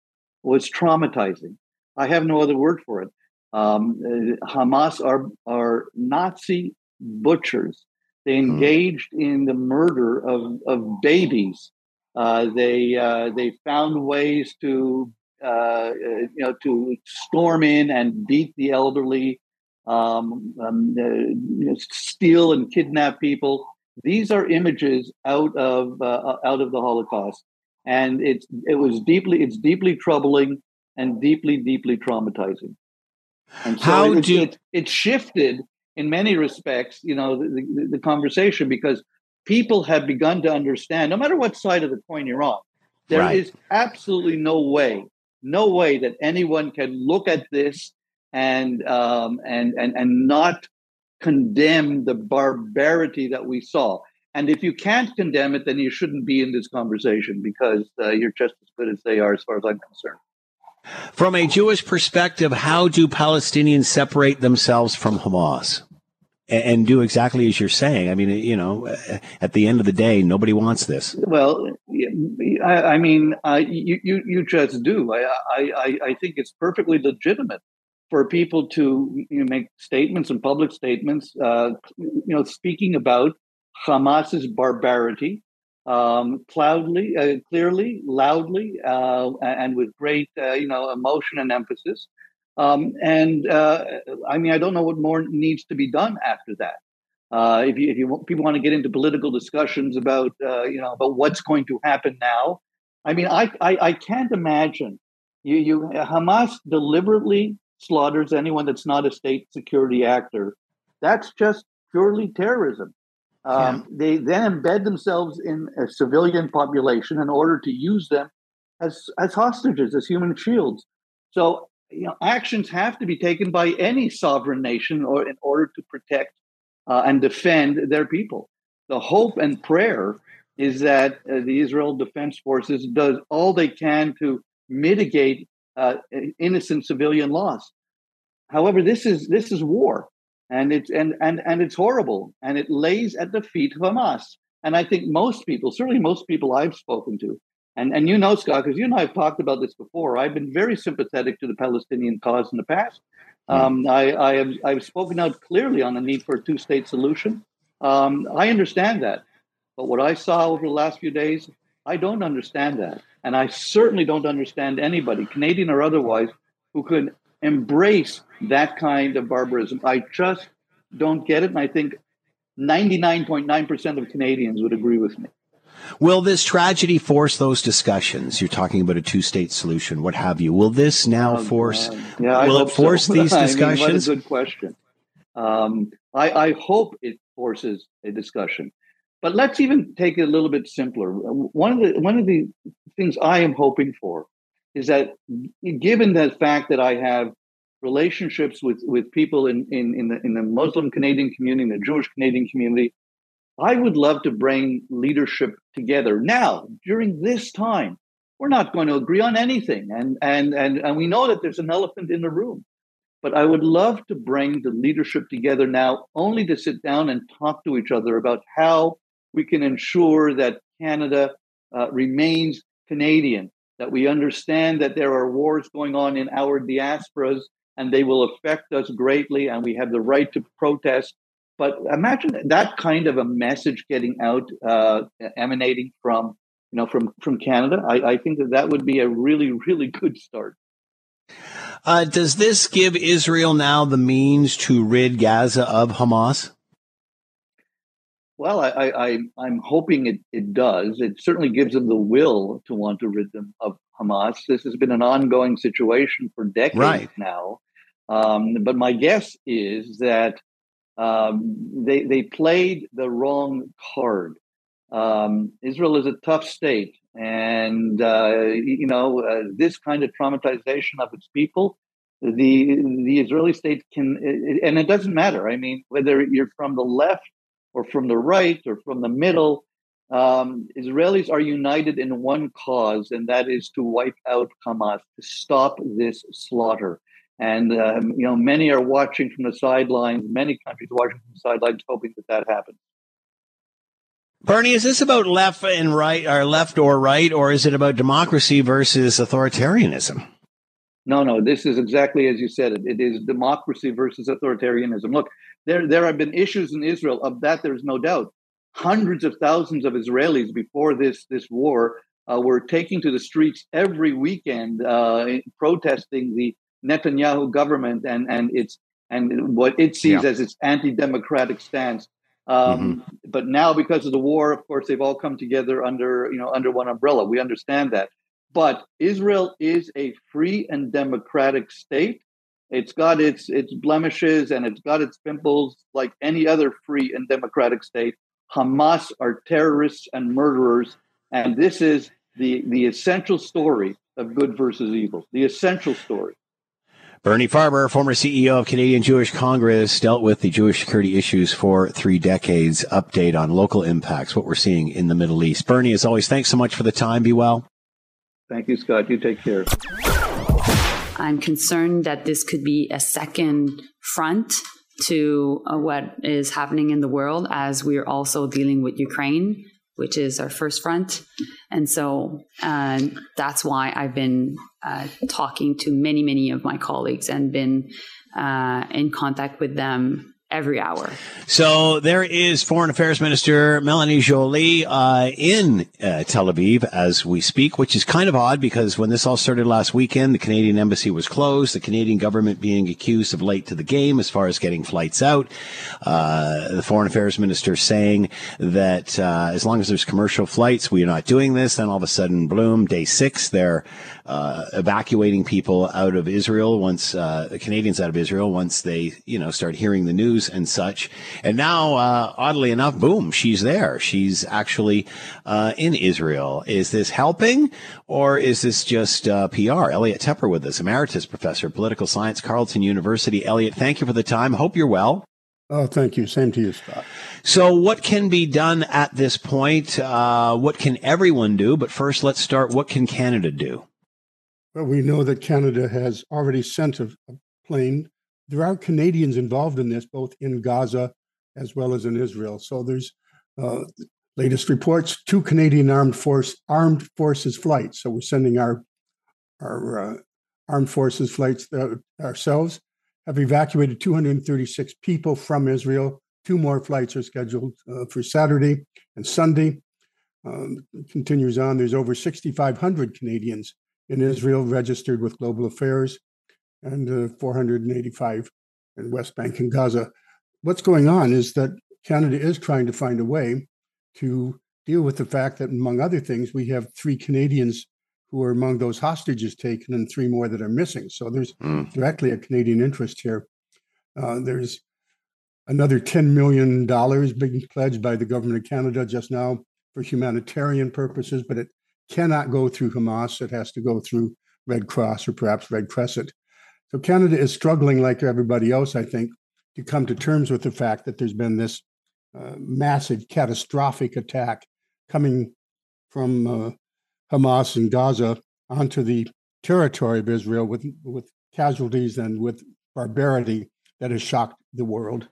was traumatizing. I have no other word for it. Um, uh, Hamas are are Nazi butchers. They hmm. engaged in the murder of of babies. Uh, they uh, they found ways to uh, uh you know to storm in and beat the elderly, um, um, uh, you know, steal and kidnap people. These are images out of uh, out of the Holocaust and it's it was deeply it's deeply troubling and deeply deeply traumatizing. And so How it, do it, it shifted in many respects, you know, the, the, the, conversation because people have begun to understand, no matter what side of the coin you're on, there right. is absolutely no way, no way that anyone can look at this and um, and and and not condemn the barbarity that we saw. And if you can't condemn it, then you shouldn't be in this conversation because uh, you're just as good as they are, as far as I'm concerned. From a Jewish perspective, how do Palestinians separate themselves from Hamas? and do exactly as you're saying. I mean, you know, at the end of the day, nobody wants this. Well, I, I mean, you, you you just do. I, I I think it's perfectly legitimate for people to you know, make statements and public statements, uh, you know, speaking about Hamas's barbarity, um, cloudly, uh, clearly, loudly, uh, and with great, uh, you know, emotion and emphasis. Um, and uh, I mean, I don't know what more needs to be done after that. Uh, if you if you want, people want to get into political discussions about you know about what's going to happen now, I mean, I I, I can't imagine you you Hamas deliberately slaughters anyone that's not a state security actor. That's just purely terrorism. Um, yeah. They then embed themselves in a civilian population in order to use them as as hostages, as human shields. So you know, actions have to be taken by any sovereign nation or in order to protect uh, and defend their people. The hope and prayer is that uh, the Israel Defense Forces does all they can to mitigate uh, innocent civilian loss. However, this is this is war, and it's and and and it's horrible, and it lays at the feet of Hamas. And I think most people, certainly most people I've spoken to, and and you know, Scott, because you and I have talked about this before. I've been very sympathetic to the Palestinian cause in the past. Hmm. Um, I, I have I've spoken out clearly on the need for a two-state solution. Um, I understand that, but what I saw over the last few days, I don't understand that, and I certainly don't understand anybody, Canadian or otherwise, who could embrace that kind of barbarism. I just don't get it, and I think 99.9% of Canadians would agree with me. Will this tragedy force those discussions? You're talking about a two-state solution, what have you. Will this now oh, force? Yeah, will it force so. these discussions? I mean, what a good question. Um, I, I, hope it forces a discussion, but let's even take it a little bit simpler. One of the one of the things I am hoping for is that, given the fact that I have relationships with with people in in in the in the Muslim Canadian community, the Jewish Canadian community, I would love to bring leadership together now during this time. We're not going to agree on anything, and and and and we know that there's an elephant in the room. But I would love to bring the leadership together now, only to sit down and talk to each other about how we can ensure that Canada uh, remains Canadian, that we understand that there are wars going on in our diasporas and they will affect us greatly, and we have the right to protest but imagine that kind of a message getting out, uh, emanating from you know from from Canada. I, I think that that would be a really really good start. Uh, does this give Israel now the means to rid Gaza of Hamas? Well, I, I, I'm hoping it, it does. It certainly gives them the will to want to rid them of Hamas. This has been an ongoing situation for decades right. now. Um, but my guess is that um, they they played the wrong card. Um, Israel is a tough state, and uh, you know uh, this kind of traumatization of its people. The the Israeli state can, and it doesn't matter. I mean, whether you're from the left or from the right or from the middle, um, Israelis are united in one cause, and that is to wipe out Hamas, to stop this slaughter. And um, you know, many are watching from the sidelines. Many countries watching from the sidelines, hoping that that happens. Bernie, is this about left and right, or left or right, or is it about democracy versus authoritarianism? No, no. This is exactly as you said. It, it is democracy versus authoritarianism. Look, there there have been issues in Israel of that. There's no doubt. Hundreds of thousands of Israelis before this this war uh, were taking to the streets every weekend, uh, protesting the Netanyahu government and and its and what it sees yeah. as its anti-democratic stance. Um, mm-hmm. But now, because of the war, of course, they've all come together under you know under one umbrella. We understand that. But Israel is a free and democratic state. It's got its its blemishes and it's got its pimples like any other free and democratic state. Hamas are terrorists and murderers, and this is the the essential story of good versus evil. The essential story. Bernie Farber, former CEO of Canadian Jewish Congress, dealt with the Jewish security issues for three decades. Update on local impacts, what we're seeing in the Middle East. Bernie, as always, thanks so much for the time. Be well. Thank you, Scott. You take care. I'm concerned that this could be a second front to uh, what is happening in the world as we're also dealing with Ukraine which is our first front. And so uh, that's why I've been uh, talking to many, many of my colleagues and been uh, in contact with them every hour. So there is Foreign Affairs Minister Melanie Joly uh, in uh, Tel Aviv as we speak, which is kind of odd because when this all started last weekend, the Canadian embassy was closed. The Canadian government being accused of late to the game as far as getting flights out. Uh, the Foreign Affairs Minister saying that uh, as long as there's commercial flights, we are not doing this. Then all of a sudden, bloom, day six, they're uh, evacuating people out of Israel once uh, Canadians out of Israel once they you know start hearing the news and such. And now, uh, oddly enough, boom, she's there. She's actually uh, in Israel. Is this helping, or is this just uh, PR? Elliot Tepper with us, emeritus professor of political science, Carleton University. Elliot, thank you for the time. Hope you're well. Oh, thank you. Same to you, Scott. So, what can be done at this point? Uh, what can everyone do? But first, let's start. What can Canada do? Well, we know that Canada has already sent a plane. There are Canadians involved in this, both in Gaza as well as in Israel. So there's uh, latest reports: two Canadian armed force armed forces flights. So we're sending our our uh, armed forces flights uh, ourselves. Have evacuated 236 people from Israel. Two more flights are scheduled uh, for Saturday and Sunday. Um, continues on. There's over 6,500 Canadians in Israel registered with Global Affairs and uh, 485 in West Bank and Gaza. What's going on is that Canada is trying to find a way to deal with the fact that, among other things, we have three Canadians who are among those hostages taken and three more that are missing. So there's mm. directly a Canadian interest here. Uh, there's another $10 million being pledged by the government of Canada just now for humanitarian purposes, but it cannot go through Hamas. It has to go through Red Cross or perhaps Red Crescent. So Canada is struggling, like everybody else, I think, to come to terms with the fact that there's been this uh, massive, catastrophic attack coming from uh, Hamas and Gaza onto the territory of Israel with with casualties and with barbarity that has shocked the world?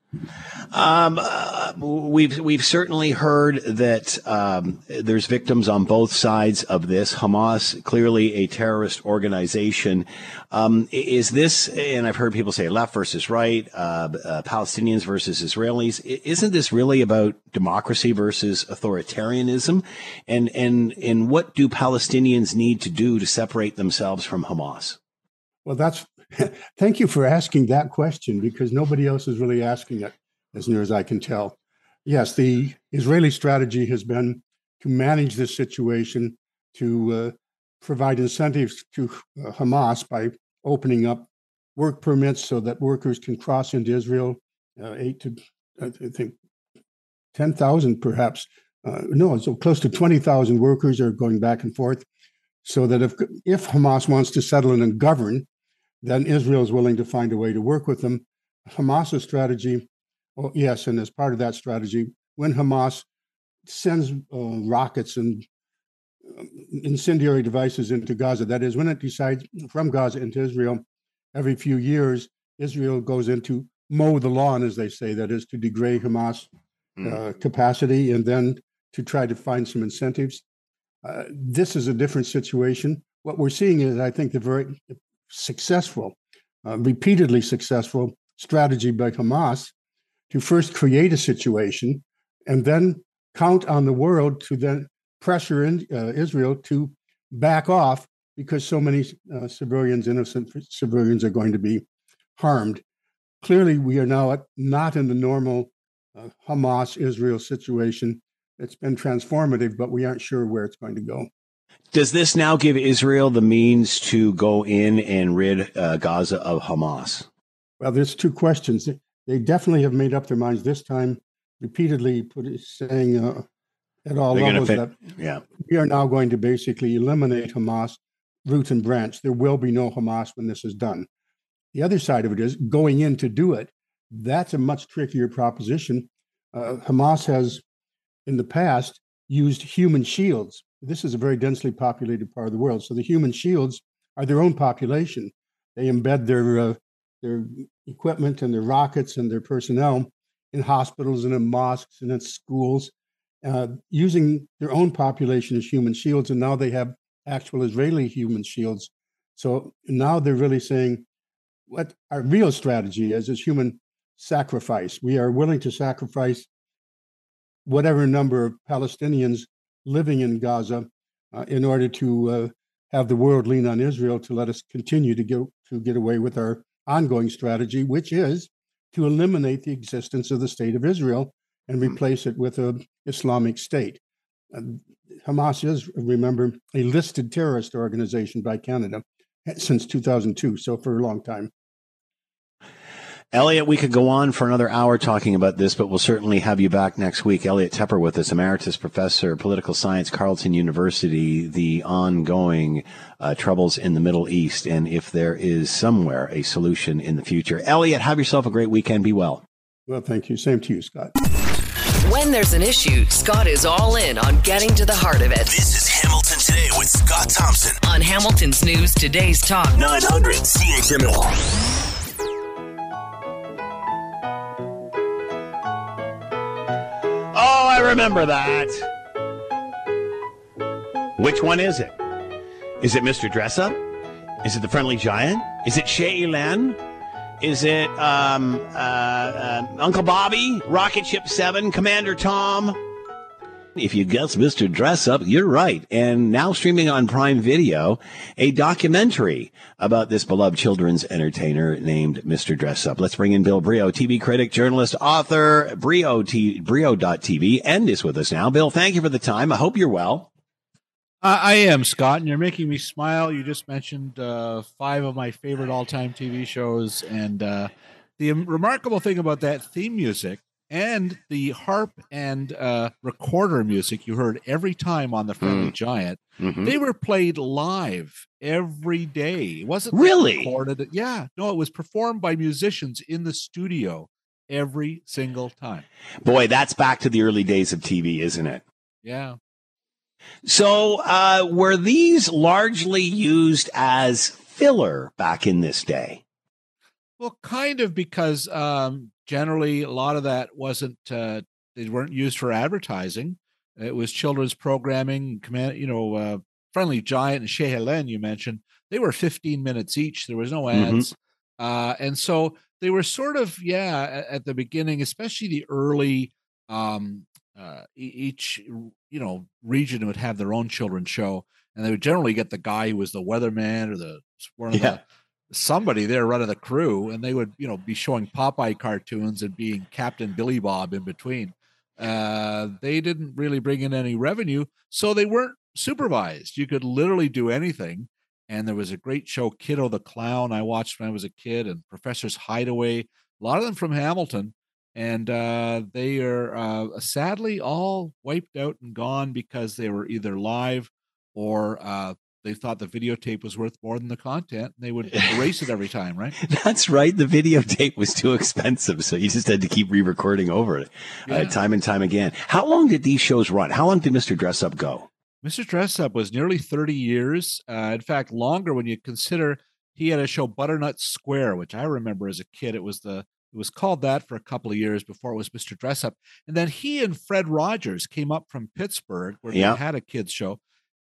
Um, uh, we've we've certainly heard that um, there's victims on both sides of this. Hamas, clearly a terrorist organization. Um, is this? And I've heard people say left versus right, uh, uh, Palestinians versus Israelis. Isn't this really about democracy versus authoritarianism? And and and what do Palestinians need to do to separate themselves from Hamas? Well, that's Thank you for asking that question because nobody else is really asking it, as near as I can tell. Yes, the Israeli strategy has been to manage this situation, to uh, provide incentives to uh, Hamas by opening up work permits so that workers can cross into Israel. Uh, eight to, I think, 10,000 perhaps. Uh, no, so close to 20,000 workers are going back and forth. So that if, if Hamas wants to settle in and govern, then Israel is willing to find a way to work with them. Hamas's strategy, oh, yes, and as part of that strategy, when Hamas sends uh, rockets and um, incendiary devices into Gaza, that is, when it decides from Gaza into Israel, every few years, Israel goes into mow the lawn, as they say, that is, to degrade Hamas mm. uh, capacity and then to try to find some incentives. Uh, this is a different situation. What we're seeing is, I think, the very successful, uh, repeatedly successful strategy by Hamas to first create a situation and then count on the world to then pressure in, uh, Israel to back off because so many uh, civilians, innocent civilians, are going to be harmed. Clearly, we are now at, not in the normal uh, Hamas Israel situation. It's been transformative, but we aren't sure where it's going to go. Does this now give Israel the means to go in and rid uh, Gaza of Hamas? Well, there's two questions. They definitely have made up their minds this time, repeatedly put it, saying uh, at all They're levels that yeah. we are now going to basically eliminate Hamas root and branch. There will be no Hamas when this is done. The other side of it is going in to do it. That's a much trickier proposition. Uh, Hamas has, in the past, used human shields this is a very densely populated part of the world. So the human shields are their own population. They embed their uh, their equipment and their rockets and their personnel in hospitals and in mosques and in schools, uh, using their own population as human shields. And now they have actual Israeli human shields. So now they're really saying what our real strategy is is human sacrifice. We are willing to sacrifice whatever number of Palestinians living in Gaza uh, in order to uh, have the world lean on Israel to let us continue to get to get away with our ongoing strategy, which is to eliminate the existence of the state of Israel and replace it with a Islamic state. Uh, Hamas is, remember, a listed terrorist organization by Canada since 2002, so for a long time. Elliot, we could go on for another hour talking about this, but we'll certainly have you back next week. Elliot Tepper with us, Emeritus Professor, Political Science, Carleton University, the ongoing uh, troubles in the Middle East, and if there is somewhere a solution in the future. Elliot, have yourself a great weekend. Be well. Well, thank you. Same to you, Scott. When there's an issue, Scott is all in on getting to the heart of it. This is Hamilton Today with Scott Thompson on Hamilton's News Today's Talk 900 CHML. I remember that. Which one is it? Is it Mr. Dressup? Is it the Friendly Giant? Is it Chez Hélène? Is it um, uh, uh, Uncle Bobby, Rocket Ship 7, Commander Tom? If you guess Mr. Dress Up, you're right. And now streaming on Prime Video, a documentary about this beloved children's entertainer named Mr. Dress Up. Let's bring in Bill Brioux, TV critic, journalist, author, Brioux T- Brioux.tv, and is with us now. Bill, thank you for the time. I hope you're well. I am, Scott, and you're making me smile. You just mentioned uh, five of my favorite all time TV shows. And uh, the remarkable thing about that theme music and the harp and uh, recorder music you heard every time on the Friendly Mm. Giant, Mhm. they were played live every day. It wasn't Really? recorded. Yeah, no, it was performed by musicians in the studio every single time. Boy, that's back to the early days of TV, isn't it? Yeah. So, uh, were these largely used as filler back in this day? Well, kind of because um, generally a lot of that wasn't uh, they weren't used for advertising. It was children's programming. Command, you know, uh, Friendly Giant and Chez Hélène you mentioned. They were 15 minutes each. There was no Mhm. ads, uh, and so they were sort of yeah at, at the beginning, especially the early. Um, uh, each you know region would have their own children's show, and they would generally get the guy who was the weatherman or the one of Yeah. the somebody there running the crew, and they would you know be showing Popeye cartoons and being Captain Billy Bob in between. Uh, they didn't really bring in any revenue, so they weren't supervised. You could literally do anything. And there was a great show, Kiddo the Clown, I watched when I was a kid, and Professor's Hideaway, a lot of them from Hamilton. And uh, they are uh, sadly all wiped out and gone because they were either live or uh, they thought the videotape was worth more than the content. And they would erase it every time, right? That's right. The videotape was too expensive, so you just had to keep re-recording over it, uh, time and time again. How long did these shows run? How long did Mr. Dress Up go? Mr. Dress Up was nearly 30 years. Uh, in fact, longer when you consider he had a show Butternut Square, which I remember as a kid. It was the it was called that for a couple of years before it was Mr. Dress Up. And then he and Fred Rogers came up from Pittsburgh where Yeah. they had a kids show.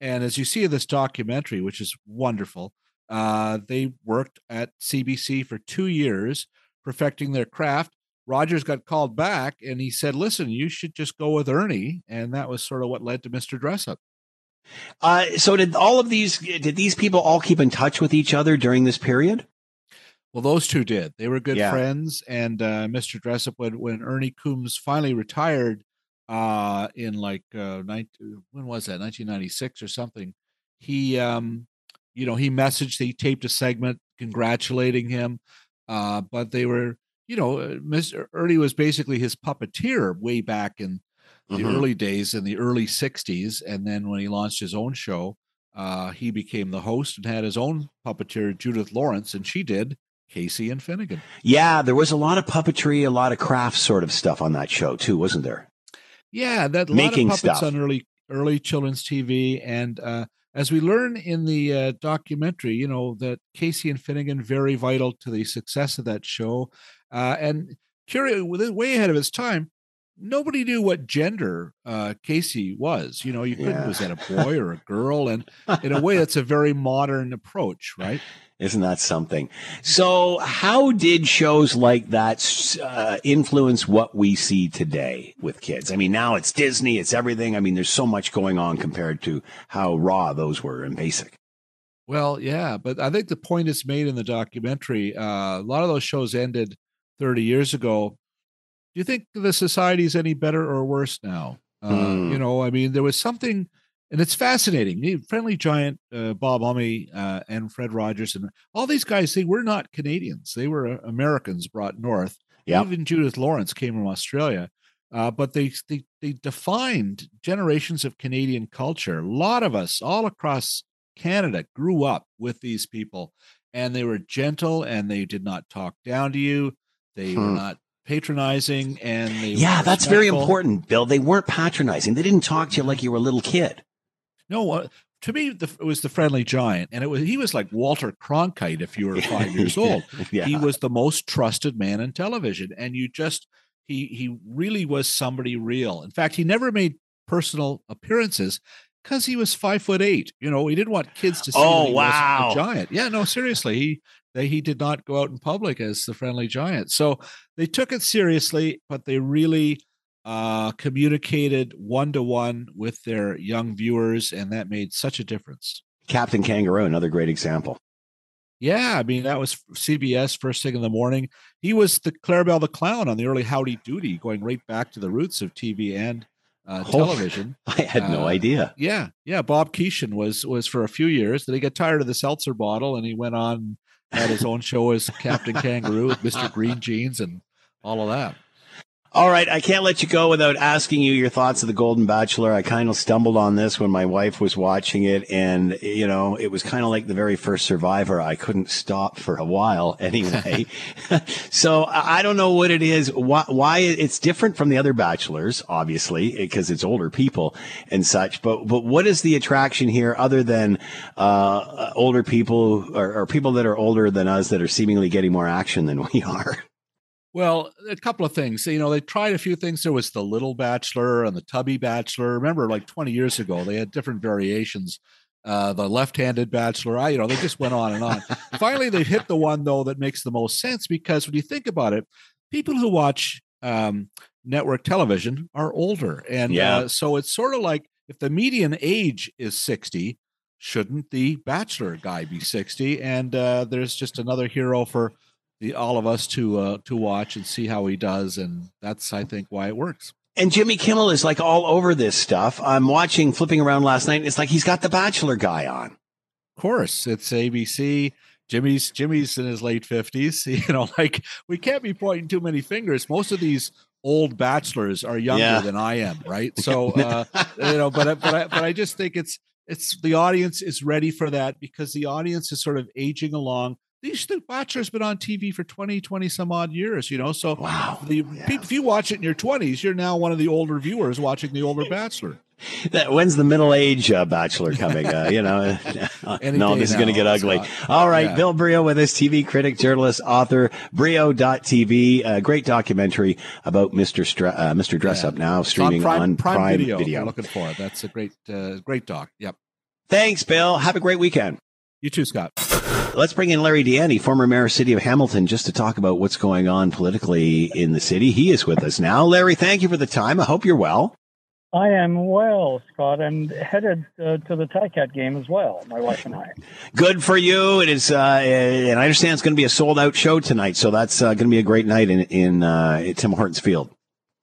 And as you see in this documentary, which is wonderful, uh, they worked at CBC for two years, perfecting their craft. Rogers got called back and he said, Listen, you should just go with Ernie. And that was sort of what led to Mr. Dress Up. Uh, so did all of these? Did these people all keep in touch with each other during this period? Well, those two did. They were good Yeah. friends. And uh, Mr. Dressup, when, when Ernie Coombs finally retired uh, in like, uh, 19, when was that? 1996 or something. He, um, you know, he messaged, he taped a segment congratulating him. Uh, but they were, you know, uh, Mr. Ernie was basically his puppeteer way back in the Mhm. early days in the early 60s. And then when he launched his own show, uh, he became the host and had his own puppeteer, Judith Lawrence, and she did Casey and Finnegan. Yeah, there was a lot of puppetry, a lot of craft sort of stuff on that show too, wasn't there? Yeah, that Making lot of puppets stuff. on early early children's TV, and uh, as we learn in the uh, documentary, you know that Casey and Finnegan very vital to the success of that show, uh, and curious, way ahead of its time. Nobody knew what gender uh, Casey was. You know, you couldn't Yeah. was that a boy or a girl, and in a way, that's a very modern approach, right? Isn't that something? So, how did shows like that uh, influence what we see today with kids? I mean, now it's Disney, it's everything. I mean, there's so much going on compared to how raw those were in basic. Well, yeah, but I think the point is made in the documentary. Uh, a lot of those shows ended 30 years ago. Do you think the society is any better or worse now? Uh, Hmm. You know, I mean, there was something, and it's fascinating. The Friendly Giant, uh, Bob Homme, uh, and Fred Rogers, and all these guys, they were not Canadians. They were uh, Americans brought north. Even Judith Lawrence came from Australia. Uh, but they, they they defined generations of Canadian culture. A lot of us all across Canada grew up with these people, and they were gentle, and they did not talk down to you. They were Hmm. not patronizing, and they were Yeah, that's very important, Bill. They weren't patronizing. They didn't talk to you like you were a little kid. No, uh, to me, the, it was the friendly giant, and it was he was like Walter Cronkite if you were five years old. Yeah. He was the most trusted man in television, and you just he he really was somebody real. In fact, he never made personal appearances because he was five foot eight. You know, he didn't want kids to see Oh, that he wasn't wow. a giant. Yeah, no, seriously, he they, he did not go out in public as the friendly giant. So they took it seriously, but they really uh, communicated one to one with their young viewers, and that made such a difference. Captain Kangaroo, another great example. Yeah, I mean that was CBS first thing in the morning. He was the Clarabelle the Clown on the early Howdy Doody, going right back to the roots of TV and uh, Oh, television. I had no Uh, idea. Yeah, yeah. Bob Keeshan was was for a few years. Then he got tired of the seltzer bottle, and he went on had his own show as Captain Kangaroo with Mister Green Jeans and all of that. All right, I can't let you go without asking you your thoughts of the Golden Bachelor. I kind of stumbled on this when my wife was watching it, and you know, it was kind of like the very first Survivor. I couldn't stop for a while, anyway. so I don't know what it is, why, why it's different from the other Bachelors, obviously, because it's older people and such. But but what is the attraction here, other than uh, older people or, or people that are older than us that are seemingly getting more action than we are? Well, a couple of things. You know, they tried a few things. There was the Little Bachelor and the Tubby Bachelor. Remember, like 20 years ago, they had different variations. Uh, the left-handed Bachelor. I, you know, they just went on and on. Finally, they hit the one though that makes the most sense because when you think about it, people who watch um, network television are older, and Yeah. uh, so it's sort of like if the median age is 60, shouldn't the Bachelor guy be 60? And uh, there's just another hero for the all of us to uh, to watch and see how he does, and that's I think why it works. And Jimmy Kimmel is like all over this stuff. I'm watching flipping around last night. And it's like he's got the Bachelor guy on. Of course, it's ABC. Jimmy's Jimmy's in his late fifties. You know, like we can't be pointing too many fingers. Most of these old bachelors are younger Yeah. than I am, right? So uh, you know, but but I, but I just think it's it's the audience is ready for that because the audience is sort of aging along. These the Bachelor's been on TV for 20, 20 some odd years, you know. So wow. the if you watch it in your 20s, you're now one of the older viewers watching the older Bachelor. That, when's the middle age uh, Bachelor coming? Uh, you know, no, this is going to get ugly. All right, Yeah. Bill Brioux with us, TV critic, journalist, author, Brioux.tv. A great documentary about Mr. Stra- uh, Mr. Dress Up now, It's streaming Prime, Prime, Video. Video. You're looking for it. That's a great, uh, great doc. Yep. Thanks, Bill. Have a great weekend. You too, Scott. Let's bring in Larry Di Ianni, former mayor of City of Hamilton, just to talk about what's going on politically in the city. He is with us now. Larry, thank you for the time. I hope you're well. I am well, Scott, and headed uh, to the Ticat game as well. My wife and I. Good for you. It is, uh, and I understand it's going to be a sold out show tonight, so that's uh, going to be a great night in in uh, Tim Hortons Field.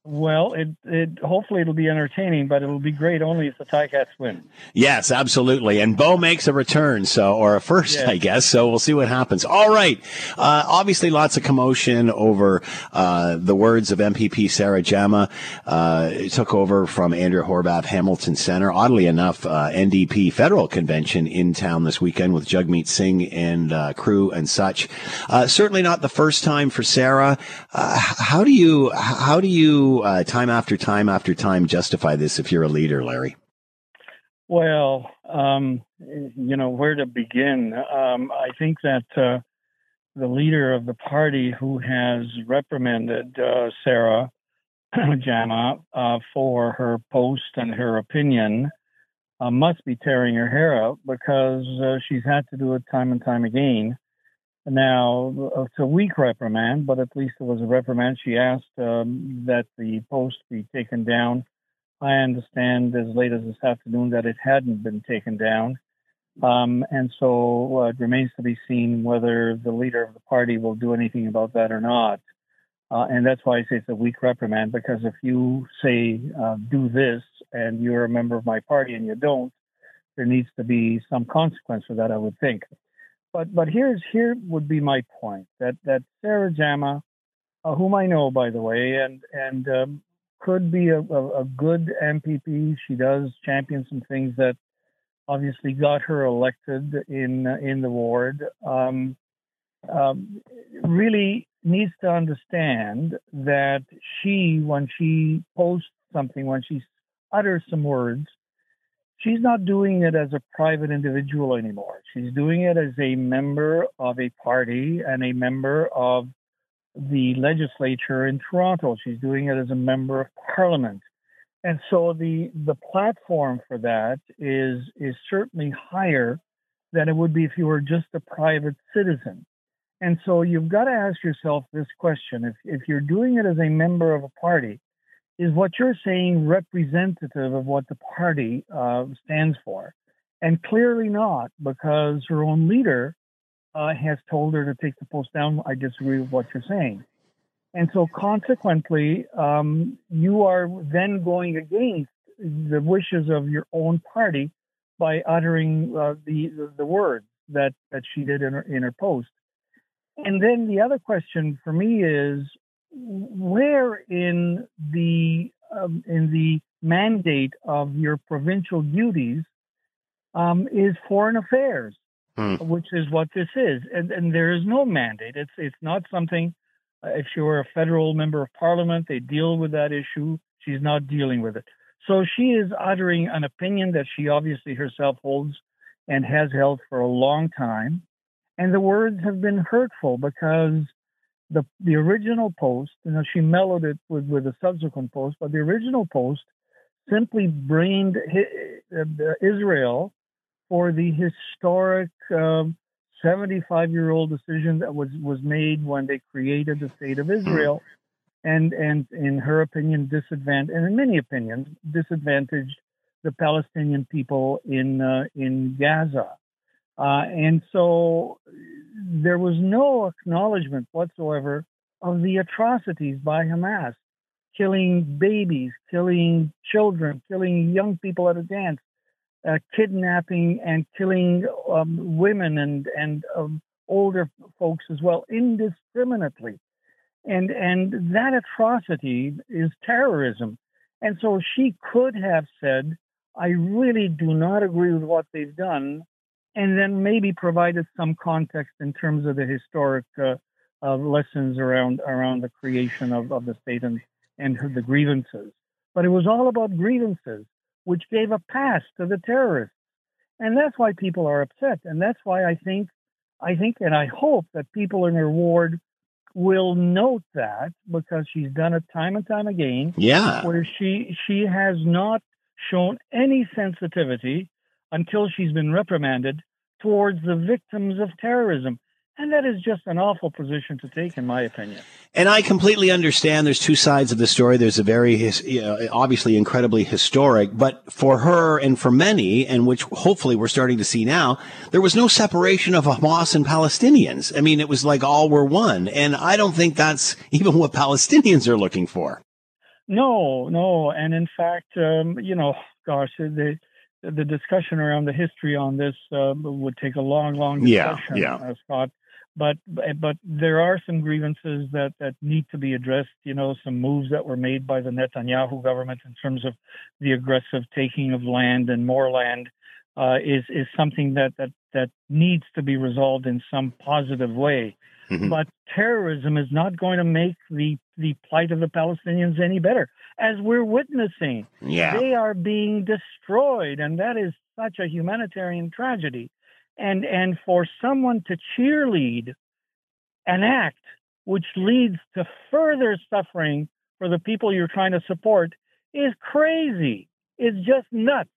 Well, it it hopefully it'll be entertaining, but it'll be great only if the Ticats win. Yes, absolutely. And Bo makes a return, so or a first, Yeah. I guess. So we'll see what happens. All right. Uh, obviously, lots of commotion over uh, the words of MPP Sarah Jama. Uh, it took over from Andrew Horwath Hamilton Center. Oddly enough, uh, NDP federal convention in town this weekend with Jagmeet Singh and uh, crew and such. Uh, certainly not the first time for Sarah. Uh, how do you how do you uh, time after time after time justify this if you're a leader, Larry? Well, um, you know where to begin. Um, I think that uh, the leader of the party who has reprimanded uh, Sarah Jama uh, for her post and her opinion uh, must be tearing her hair out because uh, she's had to do it time and time again. Now, uh, it's a weak reprimand, but at least it was a reprimand. She asked um, that the post be taken down. I understand as late as this afternoon that it hadn't been taken down. Um, and so uh, it remains to be seen whether the leader of the party will do anything about that or not. Uh, and that's why I say it's a weak reprimand, because if you say, uh, do this, and you're a member of my party and you don't, there needs to be some consequence for that, I would think. But but here's here would be my point that that Sarah Jama, uh, whom I know by the way, and and um, could be a, a, a good MPP. She does champion some things that obviously got her elected in uh, in the ward. Um, um, really needs to understand that she, when she posts something, when she utters some words, she's not doing it as a private individual anymore. She's doing it as a member of a party and a member of the legislature in Toronto. She's doing it as a member of parliament. And so the the platform for that is is certainly higher than it would be if you were just a private citizen. And so you've got to ask yourself this question: if if you're doing it as a member of a party, is what you're saying representative of what the party uh, stands for? And clearly not, because her own leader uh, has told her to take the post down. I disagree with what you're saying. And so, consequently, um, you are then going against the wishes of your own party by uttering uh, the, the, words that that she did in her in her post. And then the other question for me is, where in the um, in the mandate of your provincial duties um, is foreign affairs, Hmm. which is what this is, and, and there is no mandate. It's it's not something. Uh, if she were a federal member of parliament, they deal with that issue. She's not dealing with it. So she is uttering an opinion that she obviously herself holds and has held for a long time. And the words have been hurtful because the the original post, you know, she mellowed it with, with a subsequent post, but the original post simply blamed uh, Israel for the historic um, 75 year old decision that was, was made when they created the state of Israel. And, and in her opinion, disadvantaged, and in many opinions, disadvantaged the Palestinian people in, uh, in Gaza. Uh, and so there was no acknowledgement whatsoever of the atrocities by Hamas, killing babies, killing children, killing young people at a dance, uh, kidnapping and killing um, women and and um, older folks as well indiscriminately, and and that atrocity is terrorism. And so she could have said, "I really do not agree with what they've done," and then maybe provided some context in terms of the historic uh, uh, lessons around around the creation of, of the state and and the grievances. But it was all about grievances, which gave a pass to the terrorists, and that's why people are upset. And that's why I think, I think, and I hope that people in her ward will note that because she's done it time and time again. Yeah. where she she has not shown any sensitivity until she's been reprimanded towards the victims of terrorism. And that is just an awful position to take, in my opinion. And I completely understand there's two sides of the story. There's a very, you know, obviously incredibly historic, but for her and for many, and which hopefully we're starting to see now, there was no separation of Hamas and Palestinians. I mean, it was like all were one. And I don't think that's even what Palestinians are looking for. No, no, and in fact, um, you know, gosh, the the discussion around the history on this uh, would take a long, long Yeah, discussion, yeah. uh, Scott. But but there are some grievances that that need to be addressed. You know, some moves that were made by the Netanyahu government in terms of the aggressive taking of land and more land uh, is is something that that that needs to be resolved in some positive way. Mm-hmm. But terrorism is not going to make the the plight of the Palestinians any better, as we're witnessing. Yeah. They are being destroyed, and that is such a humanitarian tragedy. And and for someone to cheerlead an act which leads to further suffering for the people you're trying to support is crazy. It's just nuts.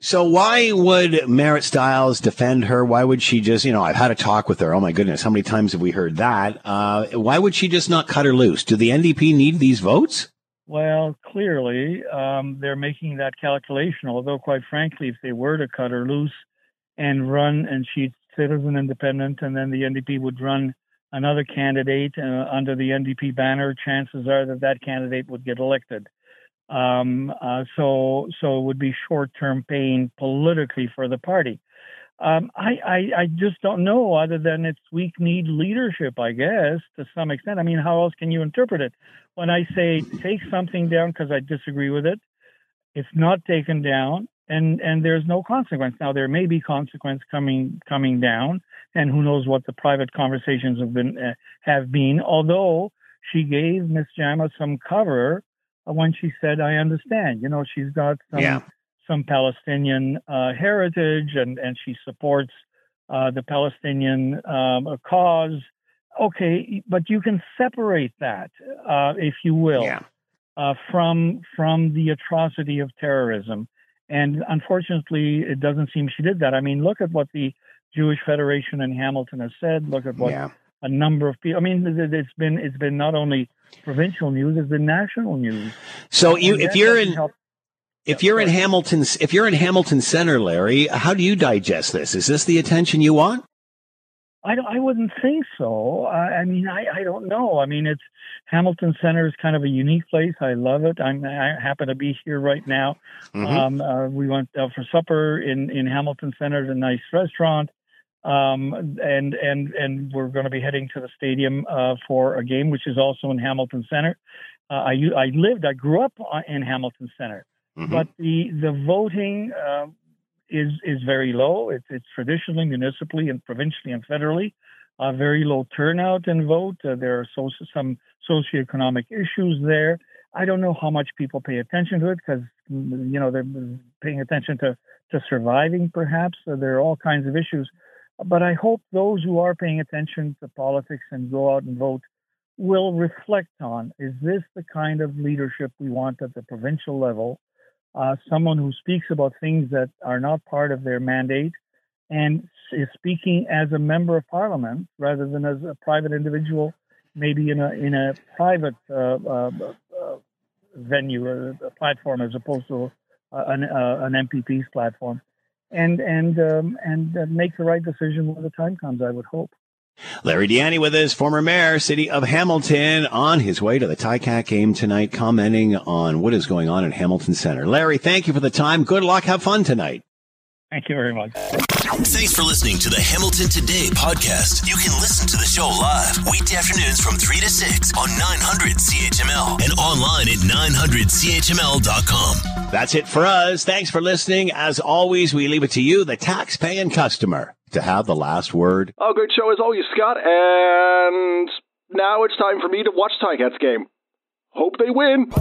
So why would Marit Stiles defend her? Why would she just, you know, I've had a talk with her. Oh my goodness, how many times have we heard that? Uh, why would she just not cut her loose? Do the NDP need these votes? Well, clearly, um, they're making that calculation. Although, quite frankly, if they were to cut her loose and run, and she'd as an independent, and then the NDP would run another candidate uh, under the NDP banner, chances are that that candidate would get elected. Um, uh, so, so it would be short-term pain politically for the party. Um, I, I, I just don't know, other than it's weak need leadership, I guess, to some extent. I mean, how else can you interpret it? When I say take something down because I disagree with it, it's not taken down, and and there's no consequence. Now there may be consequence coming coming down, and who knows what the private conversations have been uh, have been. Although she gave Miss Jama some cover when she said, "I understand." You know, she's got some Yeah. Some Palestinian uh, heritage, and and she supports uh, the Palestinian um, cause. Okay, but you can separate that, uh, if you will, uh, from from the atrocity of terrorism. And unfortunately, it doesn't seem she did that. I mean, look at what the Jewish Federation in Hamilton has said. Look at what Yeah. a number of people. I mean, it's been it's been not only provincial news, it's been national news. So you, if you're in, help. If you're in Hamilton, if you're in Hamilton Center, Larry, how do you digest this? Is this the attention you want? I don't, I wouldn't think so. I, I mean, I, I don't know. I mean, it's Hamilton Center is kind of a unique place. I love it. I'm, I happen to be here right now. Mhm. Um, uh, we went out for supper in, in Hamilton Center, at a nice restaurant. Um, and, and, and we're going to be heading to the stadium, uh, for a game, which is also in Hamilton Center. Uh, I, I lived, I grew up uh, in Hamilton Center, but the, the voting, uh, is is very low. It's it's traditionally, municipally, and provincially and federally, a very low turnout in vote. Uh, there are so, some socioeconomic issues there. I don't know how much people pay attention to it because you know they're paying attention to to surviving. Perhaps there are all kinds of issues, but I hope those who are paying attention to politics and go out and vote will reflect on: is this the kind of leadership we want at the provincial level? Uh, someone who speaks about things that are not part of their mandate and is speaking as a member of parliament rather than as a private individual, maybe in a in a private uh, uh, uh, venue, a, a platform, as opposed to uh, an, uh, an MPP's platform, and and um, and make the right decision when the time comes. I would hope. Larry Di Ianni with us, former mayor, city of Hamilton, on his way to the Ticat game tonight, commenting on what is going on in Hamilton Center. Larry, thank you for the time. Good luck. Have fun tonight. Thank you very much. Thanks for listening to the Hamilton Today podcast. You can listen to the show live weekday afternoons from 3 to 6 on 900 CHML and online at 900CHML.com. That's it for us. Thanks for listening. As always, we leave it to you, the tax-paying customer, to have the last word. Oh, great show as always, Scott. And now it's time for me to watch Ticats game. Hope they win.